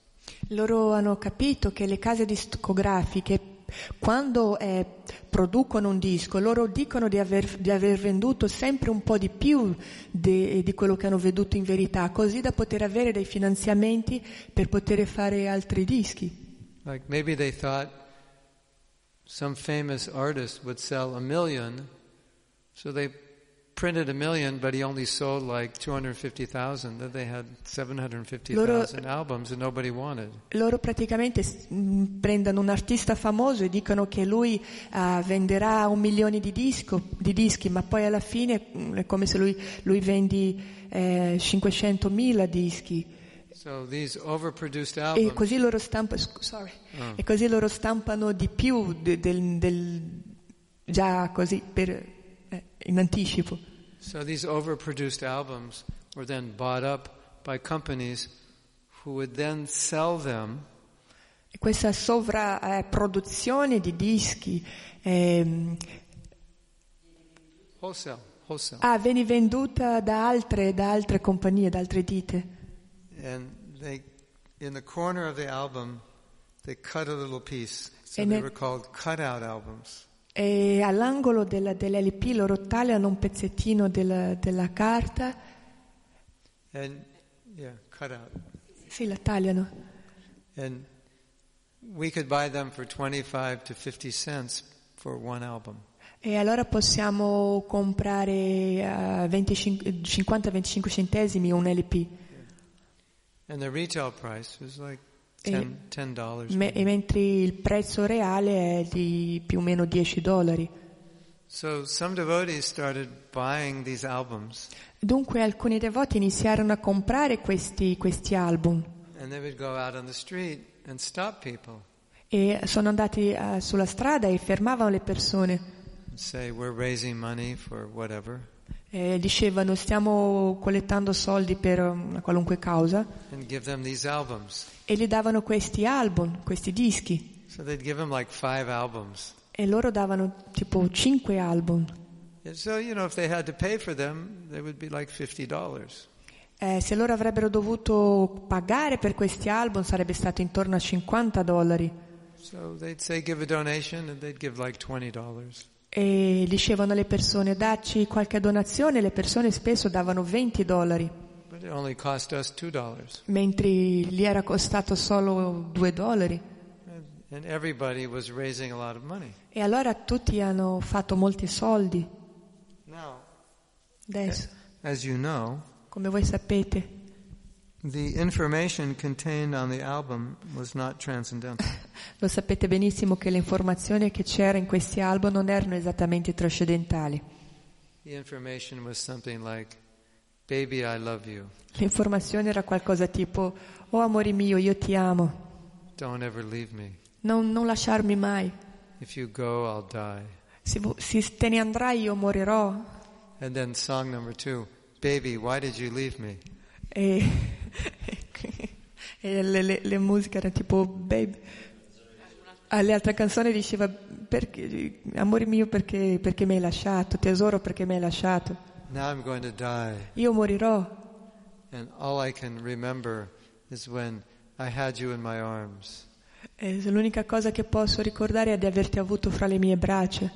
Loro hanno capito che le case discografiche quando eh, producono un disco, loro dicono di aver, di aver venduto sempre un po' di più de- di quello che hanno venduto in verità, così da poter avere dei finanziamenti per poter fare altri dischi. Like maybe they thought some famous artist would sell a million, so they printed a million, but he only sold like 250,000. Then they had 750,000 albums and nobody wanted. Loro praticamente mh, prendono un artista famoso e dicono che lui ah, venderà un milione di, disco- di dischi, ma poi alla fine mh, è come se lui, lui vendi eh, 500.000 dischi. So these overproduced E albums, così loro, stampa- sorry. Ah. E così loro stampano di più de- del, del- già così per, eh, in anticipo. So these overproduced albums were then bought up by companies who would then sell them E questa sovrapproduzione di dischi ehm, wholesale, wholesale. ah, viene venduta da altre, da altre compagnie, da altre dite. And they, in the corner of the album, they cut a little piece. So And they were called cutout albums. E all'angolo della- dell'LP loro tagliano un pezzettino della, della carta, And yeah, cutout. sì, la tagliano. And we could buy them for 25 to 50 cents for one album. E allora possiamo comprare a 25 50-25 centesimi un LP. And the retail price was like E- 10, $10 dollars. Me- e mentre il prezzo reale è di più o meno 10 dollari. So some devotees started buying these albums Dunque alcuni devoti iniziarono a comprare questi, questi album and they would go out on the street and stop people e sono andati eh, sulla strada e fermavano le persone. say, we're raising money for whatever. E dicevano stiamo collettando soldi per una qualunque causa e gli davano questi album, questi dischi So they'd give them like e loro davano tipo 5 album. And so, you know, if they had to pay for them, they would be like $50. Eh, se loro avrebbero dovuto pagare per questi album sarebbe stato intorno a 50 dollari. So they'd say give a donation and they'd give like $20. E dicevano alle persone dacci qualche donazione, le persone spesso davano 20 dollari, But it only cost us $2. mentre gli era costato solo 2 dollari. E allora tutti hanno fatto molti soldi. Adesso, come voi sapete, lo sapete benissimo che le informazioni che c'era in questi album non erano esattamente trascendentali. The information was something like, Baby, I love you. L'informazione era qualcosa tipo, oh amore mio, io ti amo, Don't ever leave me. non, non lasciarmi mai. If you go, I'll die. Se, se te ne andrai io morirò. And then song number two, Baby, why did you leave me? E, e le, le- le musiche erano tipo, babe. Alle altre canzoni diceva, perché, amore mio perché, perché mi hai lasciato, tesoro perché mi hai lasciato. Io morirò. E l'unica cosa che posso ricordare è di averti avuto fra le mie braccia.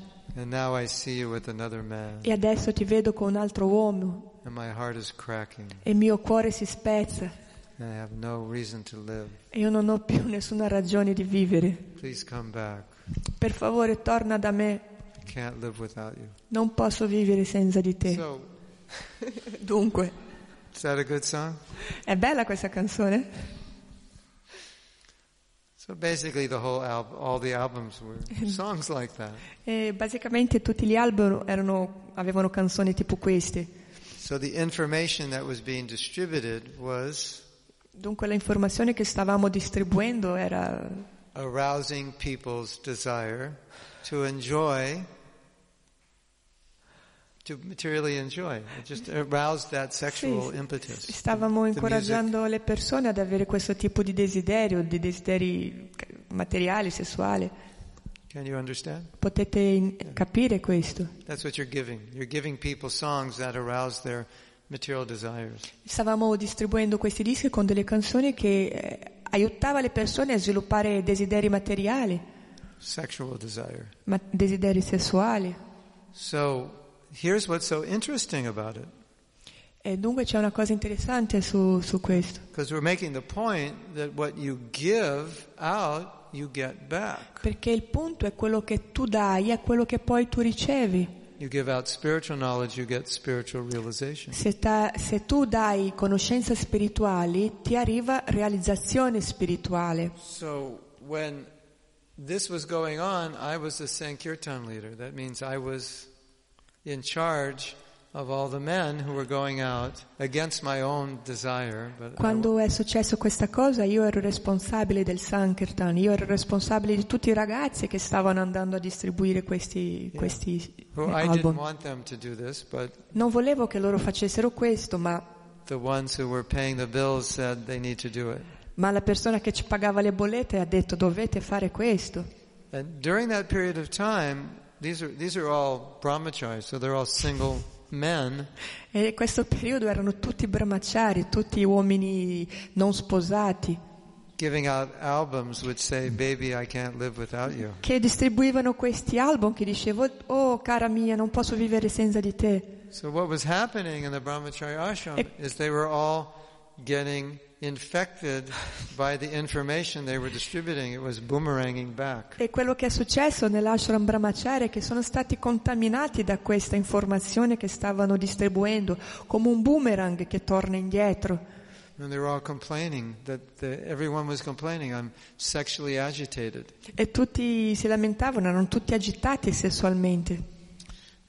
E adesso ti vedo con un altro uomo And my heart is cracking. e il mio cuore si spezza And I have no reason to live. e io non ho più nessuna ragione di vivere. Please come back. Per favore torna da me, I can't live without you. non posso vivere senza di te. So, Dunque, is that a good song? è bella questa canzone? So basically, the whole album, all the albums were songs like that. E basicamente tutti gli album erano- avevano canzoni tipo queste. So the information that was being distributed was Dunque l'informazione che stavamo distribuendo era arousing people's desire to enjoy, to materially enjoy. It just aroused that sexual Sì, impetus. stavamo incoraggiando le persone ad avere questo tipo di desiderio, di desideri materiali, sessuali. music. Can you understand? Potete capire questo? That's what you're giving. You're giving people songs that arouse their material desires. Stavamo distribuendo questi dischi con delle canzoni che eh, aiutava le persone a sviluppare desideri materiali, Sexual desire. ma- desideri sessuali. So here's what's so interesting about it. E dunque c'è una cosa interessante su, su questo, Because we're making the point that what you give out. Perché il punto è quello che tu dai, è quello che poi tu ricevi. You give out spiritual knowledge, you get spiritual realization. Se, ta- se tu dai conoscenze spirituali, ti arriva realizzazione spirituale. So when this was going on, I was the Sankirtan leader. That means I was in charge of all the men who were going out against my own desire. But I Quando è successo questa cosa io ero responsabile del Sankirtan, io ero responsabile di tutti i ragazzi che stavano andando a distribuire questi, questi didn't album. want them to do this, but Non volevo che loro facessero questo, ma, ma la persona che ci pagava le bollette ha detto dovete fare questo. And during that period of time, these are these are all brahmacharis, so they're all single men. E in questo periodo erano tutti brahmachari, tutti uomini non sposati, che distribuivano questi album che dicevo, oh cara mia, non posso vivere senza di te. So what was happening in the brahmachari ashram E- is they were all getting infected by the information they were distributing. It was boomeranging back. E quello che è successo nell'ashram brahmachari è che sono stati contaminati da questa informazione che stavano distribuendo, come un boomerang che torna indietro. And they were all complaining that the, everyone was complaining, I'm sexually agitated. E tutti si lamentavano, erano tutti agitati sessualmente.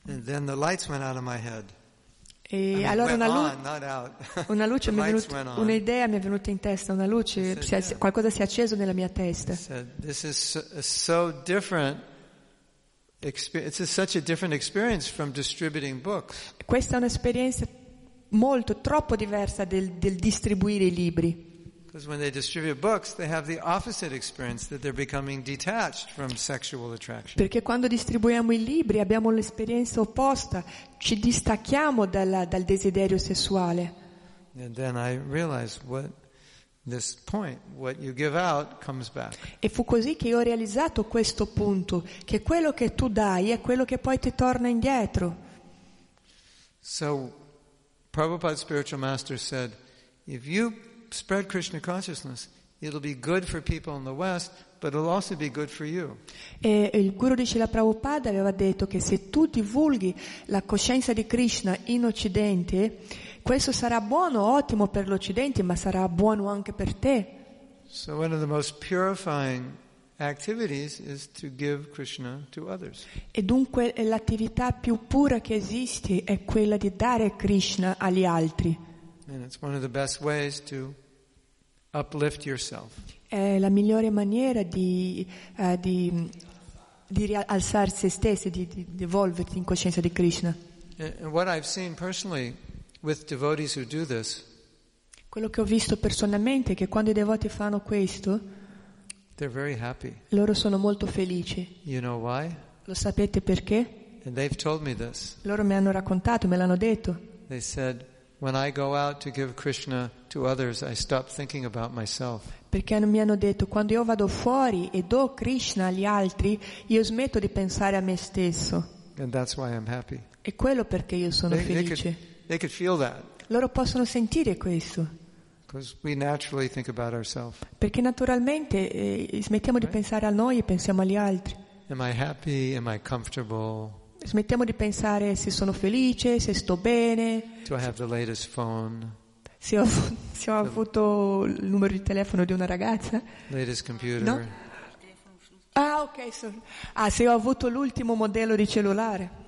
And then the lights went out of my head. E allora una, lu- una luce mi è venuta, un'idea mi è venuta in testa, una luce, qualcosa si è acceso nella mia testa. this is so, different. It's such a different experience from distributing books. Questa è un'esperienza molto, troppo diversa del, del distribuire i libri. Because when they distribute books, they have the opposite experience that they're becoming detached from sexual attraction. Perché quando distribuiamo i libri abbiamo l'esperienza opposta, ci distacchiamo dalla- dal desiderio sessuale. And then I realized what this point. What you give out comes back. E fu così che io ho realizzato questo punto, che quello che tu dai è quello che poi ti torna indietro. So, Prabhupada's spiritual master said, if you spread Krishna consciousness, it'll be good for people in the West, but it'll also be good for you. E il guru di Srila Prabhupada aveva detto che se tu divulghi la coscienza di Krishna in Occidente, questo sarà buono, ottimo per l'Occidente, ma sarà buono anche per te. So, one of the most purifying activities is to give Krishna to others. E dunque l'attività più pura che esiste è quella di dare Krishna agli altri. And it's one of the best ways to uplift yourself. È la migliore maniera di, eh, di, di rialzare se stessi, di, di, evolverti in coscienza di Krishna. And and what I've seen personally with devotees who do this, Quello che ho visto personalmente è che quando i devoti fanno questo, they're very happy. loro sono molto felici. You know why? Lo sapete perché? And they've told me this. Loro mi hanno raccontato, me l'hanno detto. They said, when I go out to give Krishna to others, I stop thinking about myself. Perché mi hanno detto, quando io vado fuori e do Krishna agli altri, io smetto di pensare a me stesso. And that's why I'm happy. È quello perché io sono They, they, felice. could, they could feel that Loro possono sentire questo. we naturally think about ourselves. Perché naturalmente eh, smettiamo di pensare a noi e pensiamo agli altri. Am I happy? Am I comfortable? Smettiamo di pensare se sono felice, se sto bene, Do I have the latest phone? se ho, se ho avuto il numero di telefono di una ragazza. Latest computer? No. Ah, ok. so- Ah, se ho avuto l'ultimo modello di cellulare.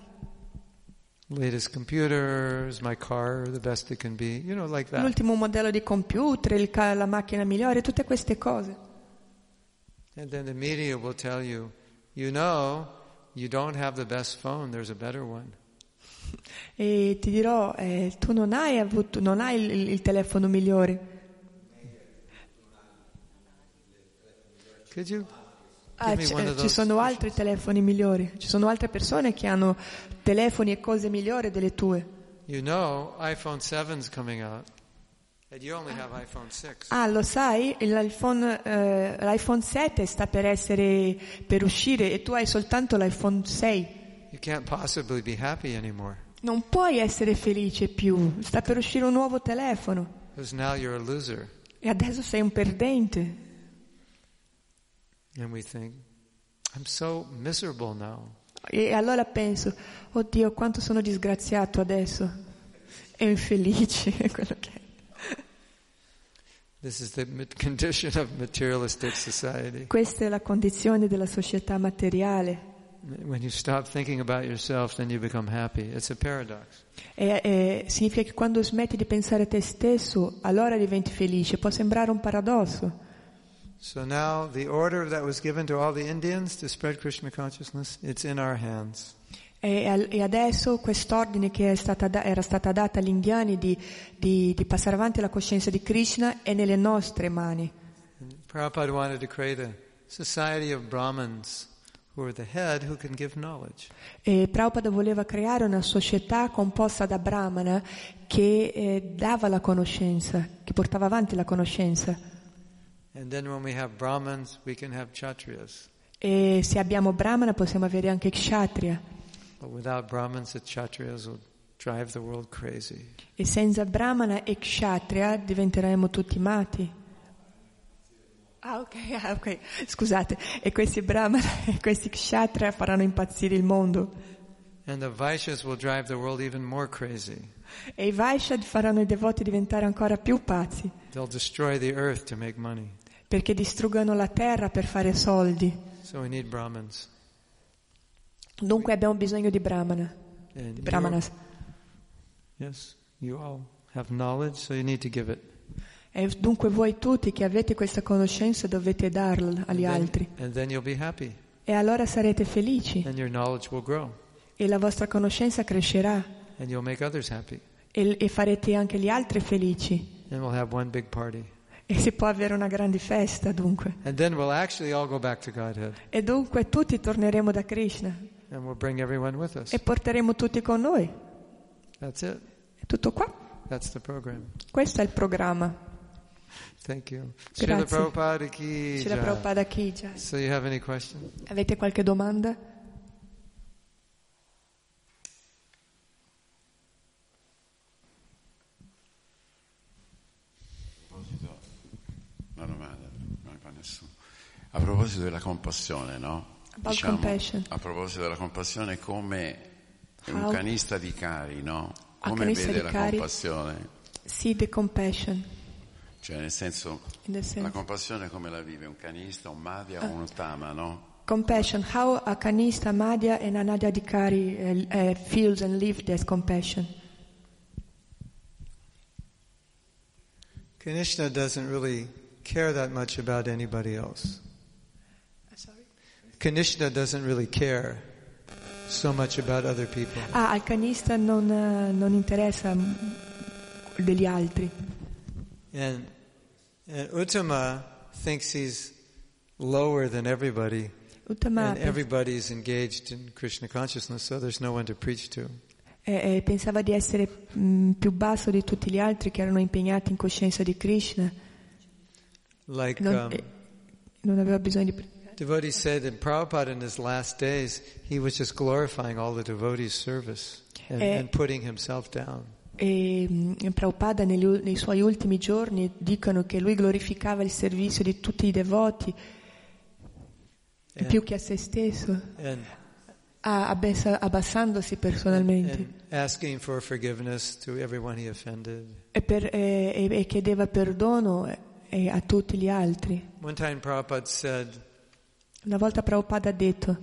Latest computer? Is my car the best it can be? You know, like that. L'ultimo modello di computer, il ca- la macchina migliore, tutte queste cose. And then the media will tell you, you know, you don't have the best phone, there's a better one. E ti dirò, eh, tu non hai avuto, non hai il, il- telefono migliore. Could you? Ah, c- eh, ci those sono altri telefoni migliori, ci sono altre persone che hanno telefoni e cose migliori delle tue. You know, iPhone 7's coming out, Ah, lo sai, l'iPhone, eh, l'iPhone 7 sta per essere, per uscire e tu hai soltanto l'iPhone 6. You can't possibly be happy anymore, Non puoi essere felice più, sta per uscire un nuovo telefono because now you're a loser. e adesso sei un perdente. And we think, I'm so miserable now. E allora penso, oddio quanto sono disgraziato adesso, è infelice, quello che è. This is the ma- condition of materialistic society. Questa è la condizione della società materiale. When you stop thinking about yourself, then you become happy. It's a paradox. E, e significa che quando smetti di pensare a te stesso, allora diventi felice. Può sembrare un paradosso. So now the order that was given to all the Indians to spread Krishna consciousness, it's in our hands. E, e adesso quest'ordine che stata da- era stata data agli indiani di, di- di passare avanti la coscienza di Krishna è nelle nostre mani. Prabhupada wanted to create a society of Brahmins who are the head who can give knowledge. E Prabhupada voleva creare una società composta da Brahmana che eh, dava la conoscenza, che portava avanti la conoscenza. And then when we have Brahmins, we can have Kshatriyas. E se abbiamo Brahmana possiamo avere anche Kshatriya. E senza Brahmana e Kshatriya diventeremo tutti mati. Ah ok, ah, ok, scusate. E questi Brahmana e questi Kshatriya faranno impazzire il mondo. And the Vaishyas will drive the world even more crazy. E i Vaishya faranno i devoti diventare ancora più pazzi, They'll destroy the earth to make money. perché distruggono la terra per fare soldi. So we need Brahmins. Dunque abbiamo bisogno di Brahmana, di Brahmanas. yes, you all have knowledge, so you need to give it. E dunque voi tutti che avete questa conoscenza dovete darla agli And then- altri. and then you'll be happy, E allora sarete felici and your knowledge will grow, e la vostra conoscenza crescerà and you'll make others happy, e, e farete anche gli altri felici. and we'll have one big party. E si può avere una grande festa dunque. And then we'll actually all go back to Godhead, E dunque tutti torneremo da Krishna we'll bring everyone with us. e porteremo tutti con noi. That's it. È tutto qua. That's the program. Questo è il programma. Thank you. Srila Grazie. Prabhupada ki C'è la jai. Prabhupada Kija. So you have any question? Avete qualche domanda? A proposito, una domanda, non fa nessuno. A proposito della compassione, no? Compassion. a proposito della compassione, come How- un canista di cari, no? Come canista vede la compassione? See the compassion. Cioè, nel senso, the la sense. compassione come la vive? Un canista, un madhya o un uttama, no? Compassion. How a Kanista, Madhya and Anadya Dikari uh, uh, feels and lives this compassion. Kanishna doesn't really care that much about anybody else. Kanishna doesn't really care so much about other people. Ah, al Kanista non, eh, non interessa degli altri. And, and Uttama thinks he's lower than everybody, Uttama and everybody's engaged in Krishna consciousness, so there's no one to preach to. eh, eh, pensava di essere mm, più basso di tutti gli altri che erano impegnati in coscienza di Krishna. Like Non, um, eh, non aveva bisogno di... devotees say that Prabhupada in his last days, he was just glorifying all the devotees' service and, Eh. and putting himself down. E mm, Prabhupada negli u- nei suoi ultimi giorni dicono che lui glorificava il servizio di tutti i devoti And, più che a se stesso, and, abbassa- abbassandosi personalmente and asking for forgiveness to everyone he offended. e, per- e- e- e chiedeva perdono eh, e a tutti gli altri. One time Prabhupada said, Una volta Prabhupada ha detto,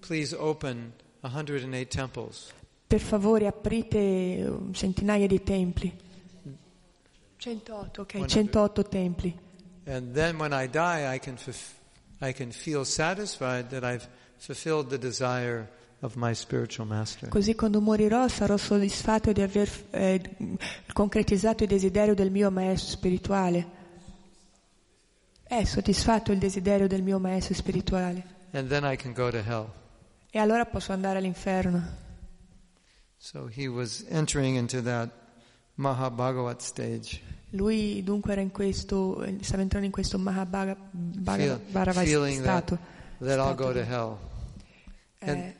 please open 108 temples. per favore aprite centinaia di templi. 108, ok, 100. 108 templi. And then when I die, I can, I can feel satisfied that I've fulfilled the desire of my spiritual master. Così quando morirò sarò soddisfatto di aver eh, concretizzato il desiderio del mio maestro spirituale. È soddisfatto il desiderio del mio maestro spirituale. And then I can go to hell. E allora posso andare all'inferno. So he was entering into that Mahabhagavat stage, Lui dunque era in questo, stava entrando in questo Mahabharata Feel- that, stato. that I'll Stato go to di- hell. Eh, And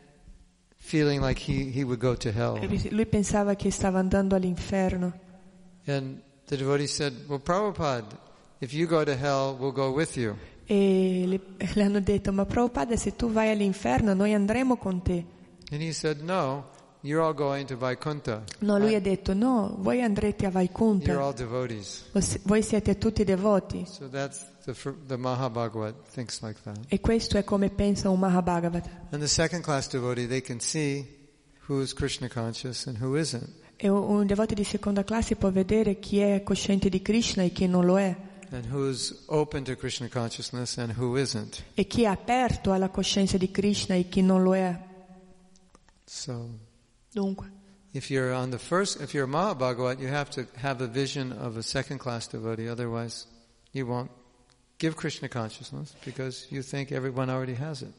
feeling like he, he would go to hell. lui pensava che stava andando all'inferno. And the devotee said, Well, Prabhupada, if you go to hell, we'll go with you. E le, le hanno detto, ma Prabhupada se tu vai all'inferno noi andremo con te. And he said, No, you're all going to Vaikuntha. No, lui ha detto, no, voi andrete a You're Vaikunta. all devotees. Voi- siete tutti devoti. So that's the, the like that. E questo è come pensa un Mahabhagavata. And the second class devotee, they can see who's Krishna conscious and who isn't. E un devoto di seconda classe può vedere chi è cosciente di Krishna e chi non lo è. And who's open to Krishna consciousness and who isn't. E chi è aperto alla coscienza di Krishna e chi non lo è. So Dunque, if you're on the first, if you're Mahabhagavat, you have to have a vision of a second class devotee, otherwise you won't give Krishna consciousness because you think everyone already has it.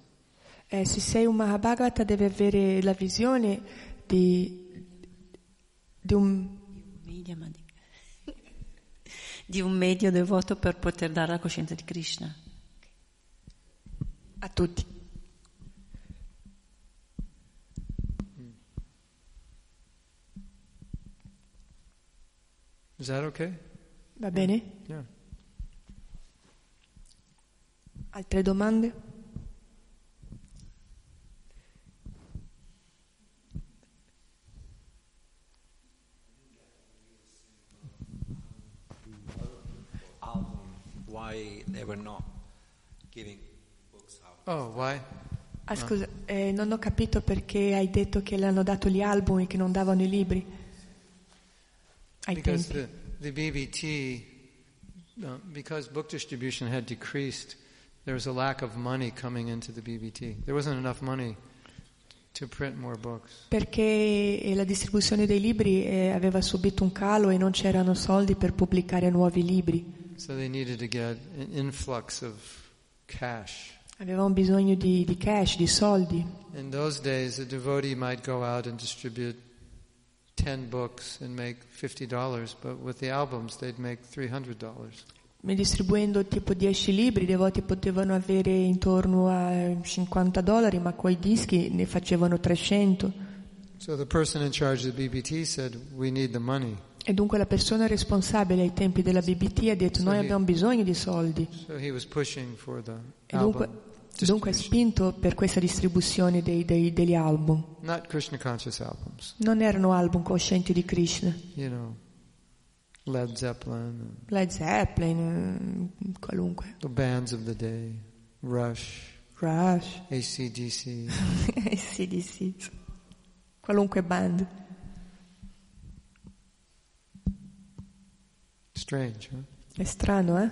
eh, se sei un Mahabhagavata deve avere la visione di, di un... Media, ma di- un medio devoto per poter dare la coscienza di Krishna. a tutti. Is that okay? Va bene? Yeah. Altre domande? album why they were not giving books out. Oh, why? Ah, scusa, eh, non ho capito perché hai detto che le hanno dato gli album e che non davano i libri. Ai Because tempi. the, the BBT, uh, because book distribution had decreased, there was a lack of money coming into the BBT. There wasn't enough money to print more books. Perché eh, la distribuzione dei libri eh, aveva subito un calo e non c'erano soldi per pubblicare nuovi libri. So they needed to get an influx of cash. Avevamo bisogno di, di cash, di soldi. In those days, a devotee might go out and distribute 10 books and make $50, but with the albums, they'd make $300. distribuendo tipo 10 libri, i devoti potevano avere intorno a 50 dollari, ma quei dischi ne facevano 300. So the person in charge of the BBT said, We need the money. E dunque la persona responsabile ai tempi della BBT ha detto noi abbiamo bisogno di soldi. So he was pushing for the E dunque, dunque spinto per questa distribuzione dei- dei- degli album. Non erano album coscienti di Krishna. You know, Led Zeppelin, Led Zeppelin, eh, qualunque. the bands of the day, Rush, Rush, ACDC. CDC, qualunque band. Strange, huh? È strano, eh?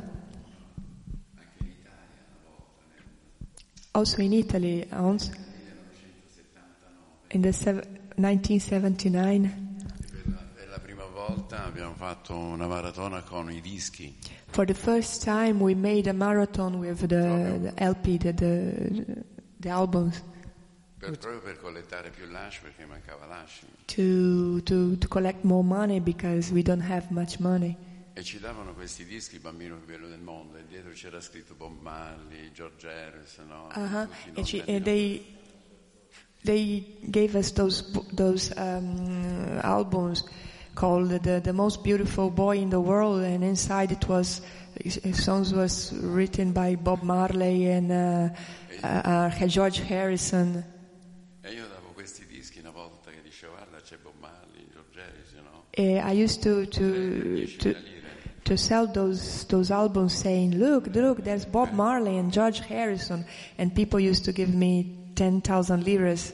Also in Italy, Hans, in the sev- 1979, Per la, per la prima volta abbiamo fatto una maratona con i dischi. for the first time we made a marathon with the, the LP, the, the, the albums, Per, proprio per collettare più lasci perché mancava lasci. to, to, to collect more money because we don't have much money. E ci davano questi dischi, bambino più bello del mondo, e dietro c'era scritto Bob Marley, George Harrison, no? Uh-huh. And, she, and they they gave us those those um, albums called the the most beautiful boy in the world, and inside it was uh, songs was written by Bob Marley and uh, uh, uh, George Harrison. E io davo questi dischi una volta che dicevo guarda c'è Bob Marley, George Harrison, no? Uh, I used to to to 10.000 lire. To sell those those albums, saying, "Look, look, there's Bob Marley and George Harrison," and people used to give me ten thousand liras.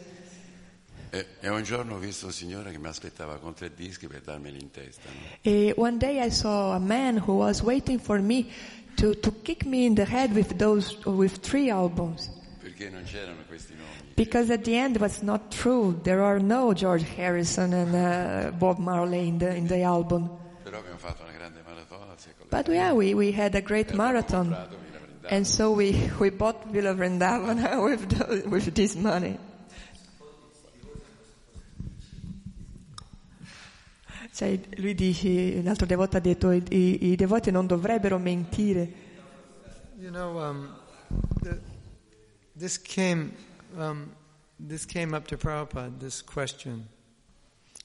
E, e un giorno ho visto un signore che mi aspettava con tre dischi per darmeli in testa, no? Eh, one day I saw a man who was waiting for me to, to kick me in the head with those with three albums. Perché non c'erano questi nomi. Because at the end it was not true. There are no George Harrison and uh, Bob Marley in the in the album. Però abbiamo fatto una grande maratona, si è But yeah, we, we had a great marathon, and so we, we bought Villa Vrindavana with the, with this money. Cioè, lui dice, l'altro devoto ha detto, i, i- i devoti non dovrebbero mentire. You know, um, the, this came, um, this came up to Prabhupada. This question.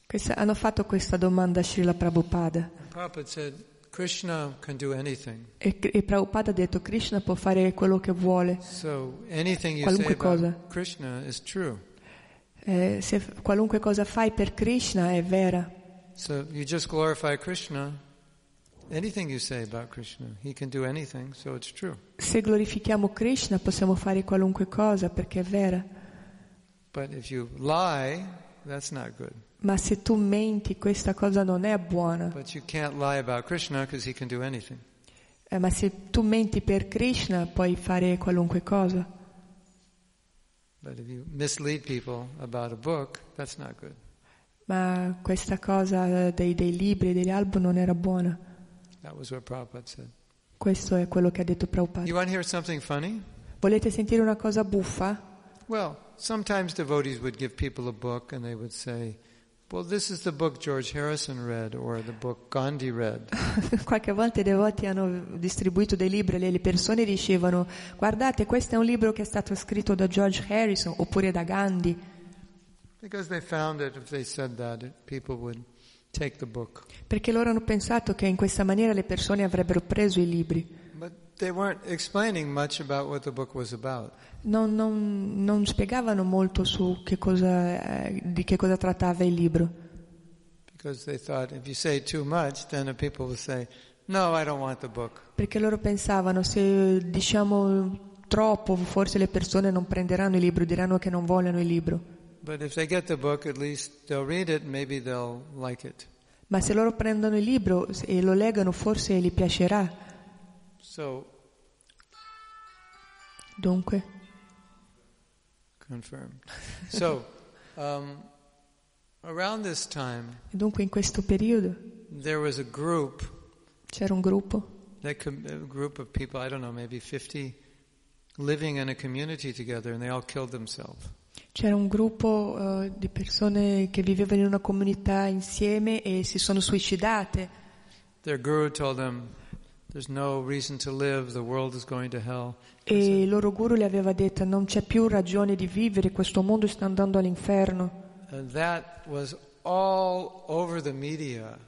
Questa- hanno fatto questa domanda a Srila Prabhupada Prabhupada said, "Krishna can do anything. e, e Prabhupada ha detto Krishna può fare quello che vuole. So anything you say Qualunque cosa. about Krishna is true. Eh, se qualunque cosa fai per Krishna è vera. So you just glorify Krishna. Anything you say about Krishna, he can do anything, so it's true. Se glorifichiamo Krishna possiamo fare qualunque cosa perché è vera. But if you lie, that's not good. Ma se tu menti questa cosa non è buona. But you can't lie about Krishna because he can do anything. Eh, ma se tu menti per Krishna puoi fare qualunque cosa. But if you mislead people about a book, that's not good. Ma questa cosa dei, dei libri e degli album non era buona. That was what Prabhupada said. Questo è quello che ha detto You Prabhupada. want to hear something funny? Volete sentire una cosa buffa? Well, sometimes devotees would give people a book and they would say, Well, this is the book George Harrison read or the book Gandhi read. Qualche volta i devoti hanno distribuito dei libri e le persone dicevano guardate questo è un libro che è stato scritto da George Harrison oppure da Gandhi Because they found that if they said that, it, people would take the book. perché loro hanno pensato che in questa maniera le persone avrebbero preso i libri. Non, non- non spiegavano molto su che cosa, eh, di che cosa trattava il libro. Because they thought if you say too much, then the people will say, No, I don't want the book. Perché loro pensavano se diciamo troppo forse le persone non prenderanno il libro, diranno che non vogliono il libro. But if they get the book, at least they'll read it, maybe they'll like it. Ma se loro prendono il libro e lo leggono forse gli piacerà. So, Dunque, confirmed. so, um, around this time, dunque in questo periodo there was a group, c'era un gruppo, that com- a group of people, I don't know, maybe 50, living in a community together, and they all killed themselves. c'era un gruppo eh, di persone che vivevano in una comunità insieme e si sono suicidate. Their guru told them, E il loro guru le aveva detto non c'è più ragione di vivere, questo mondo sta andando all'inferno. And that was all over the media.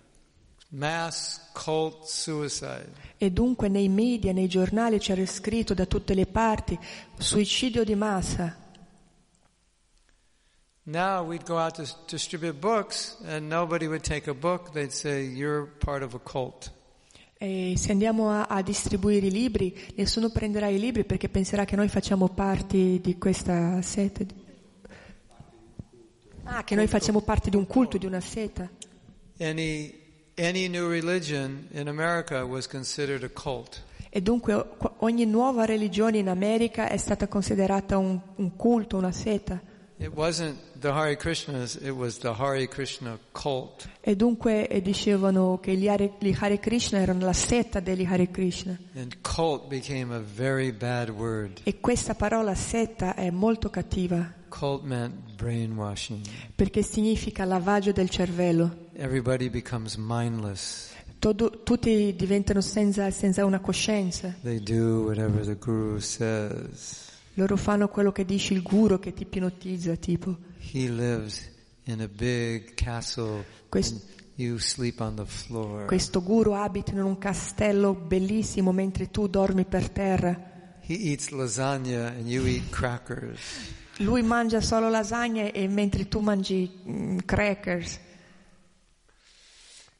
Mass cult suicide. E dunque nei media, nei giornali c'era scritto da tutte le parti suicidio di massa. Now we'd go out to distribute books and nobody would take a book. They'd say, You're part of a cult. E se andiamo a, a distribuire i libri, nessuno prenderà i libri perché penserà che noi facciamo parte di questa di- Ah, che noi facciamo parte di un culto, di una setta. Any, any new religion in America was considered a cult. E dunque ogni nuova religione in America è stata considerata un, un culto, una setta. It wasn't the Hare Krishnas, it was the Hare Krishna cult. E dunque eh, dicevano che gli Hare, gli Hare Krishna erano la setta degli Hare Krishna. And cult became a very bad word. E questa parola setta è molto cattiva Cult meant brainwashing. perché significa lavaggio del cervello. Everybody becomes mindless. Todo- tutti diventano senza, senza una coscienza. They do whatever the guru says. Loro fanno quello che dice il guru che ti ipnotizza, tipo. He lives in a big castle Quest- and you sleep on the floor. questo guru abita in un castello bellissimo mentre tu dormi per terra. He eats lasagna and you eat crackers. Lui mangia solo lasagne e mentre tu mangi mm, crackers. He drives a Rolls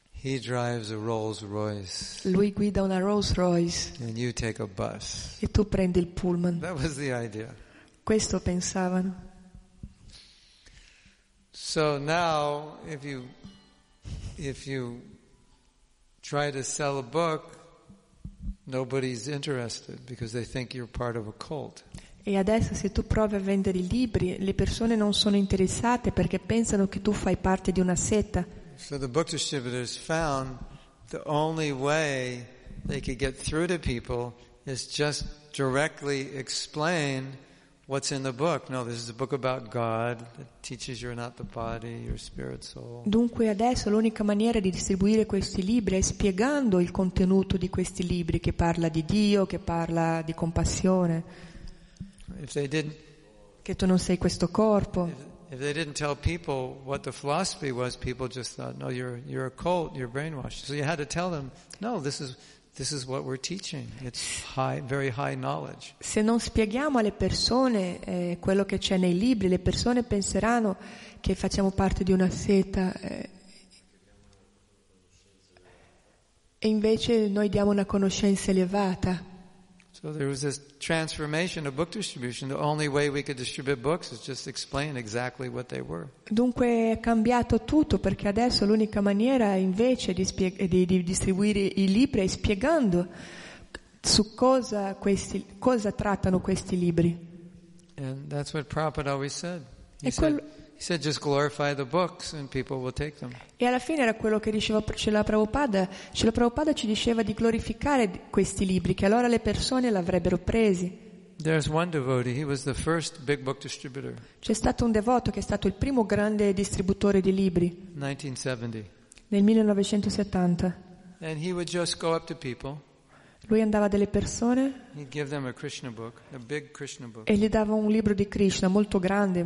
Royce Lui guida una Rolls Royce and you take a bus. e tu prendi il pullman. That was the idea. Questo pensavano. So now if you if you try to sell a book, nobody's interested because they think you're part of a cult. E adesso se tu provi a vendere i libri, le persone non sono interessate perché pensano che tu fai parte di una setta. So the book distributors found the only way they could get through to people is just directly explain what's in the book. No, this is a book about God that teaches you're not the body, your spirit, soul. Dunque adesso l'unica maniera di distribuire questi libri è spiegando il contenuto di questi libri che parla di Dio, che parla di compassione, If they didn't che tu non sei questo corpo. if they didn't tell people what the philosophy was, people just thought, no, you're you're a cult, you're brainwashed. So you had to tell them, no, this is this is what we're teaching. It's high, very high knowledge. Se non spieghiamo alle persone eh, quello che c'è nei libri, le persone penseranno che facciamo parte di una setta eh, e invece noi diamo una conoscenza elevata. So there was this transformation of book distribution. The only way we could distribute books is just explain exactly what they were. Dunque è cambiato tutto perché adesso l'unica maniera invece di, spieg- di- di distribuire i libri è spiegando su cosa, questi, cosa trattano questi libri. And that's what Prabhupada always said. He E said, quello- said just glorify the books and people will take them. E alla fine era quello che diceva Cela Prabhupada. Cela Prabhupada ci diceva di glorificare questi libri, che allora le persone l'avrebbero presi. C'è stato un devoto che è stato il primo grande distributore di libri 1970. nel 1970. And he would just go up to people, Lui andava dalle persone he'd give them a Krishna book, a big Krishna book, e gli dava un libro di Krishna molto grande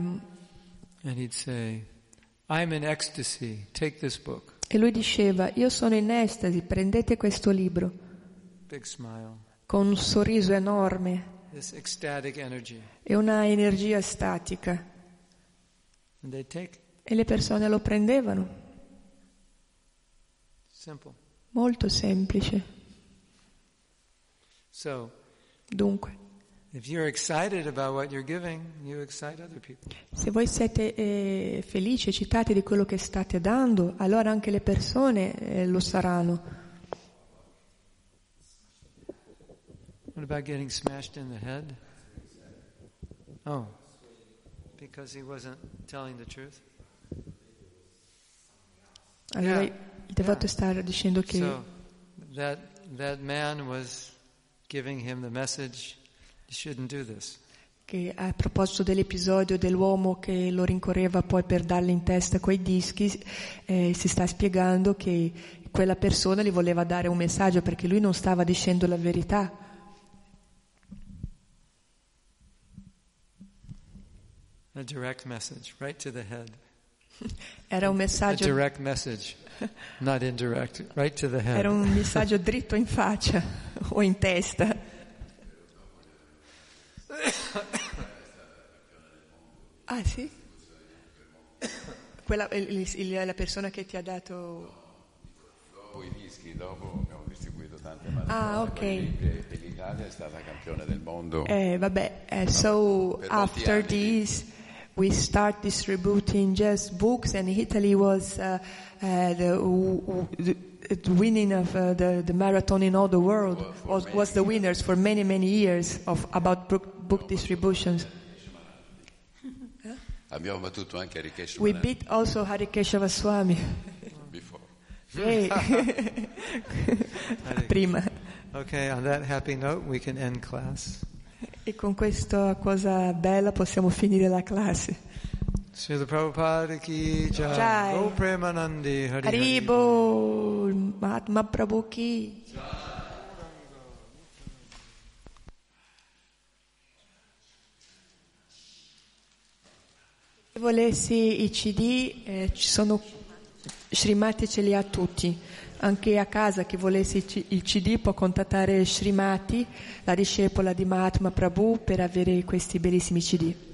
say, I'm in ecstasy, take this book. e lui diceva io sono in estasi, prendete questo libro Big smile, con un sorriso enorme this ecstatic energy. e una energia statica e le persone lo prendevano. Simple. Molto semplice. So, Dunque, se voi siete eh, felici, eccitati di quello che state dando, allora anche le persone eh, lo saranno. What about getting smashed in the head? Oh, because he wasn't telling the truth? Allora Yeah. il devoto Yeah. sta dicendo che So, that, that man was giving him the message, che a proposito dell'episodio dell'uomo che lo rincorreva poi per darle in testa quei dischi, eh, si sta spiegando che quella persona gli voleva dare un messaggio perché lui non stava dicendo la verità. A direct message, right to the head. Era un A messaggio, direct message, not indirect, right to the head. era un messaggio dritto in faccia o in testa. Ah sì? Quella, il- il- la persona che ti ha dato... Dopo i dischi, dopo abbiamo distribuito tante maratone. Ah, ok. E, e l'Italia è stata campione del mondo. Eh, vabbè, eh, so after this we start distributing just books and Italy was uh, uh, the, the winning of uh, the, the marathon in all the world was, was the winners for many many years of about book, book distributions. Abbiamo battuto anche Rikesh We beat also Harikeshava Swami. before. Prima. Okay, on that happy note, we can end class. E con questa cosa bella possiamo finire la classe. Srila Prabhupada ki jai. Jai. Go Premanandi Hari Hari. Haribo, Mahatma Prabhu ki. Se volessi i CD, eh, ci sono Srimati ce li ha tutti. Anche a casa chi volesse il CD può contattare Srimati, la discepola di Mahatma Prabhu, per avere questi bellissimi CD.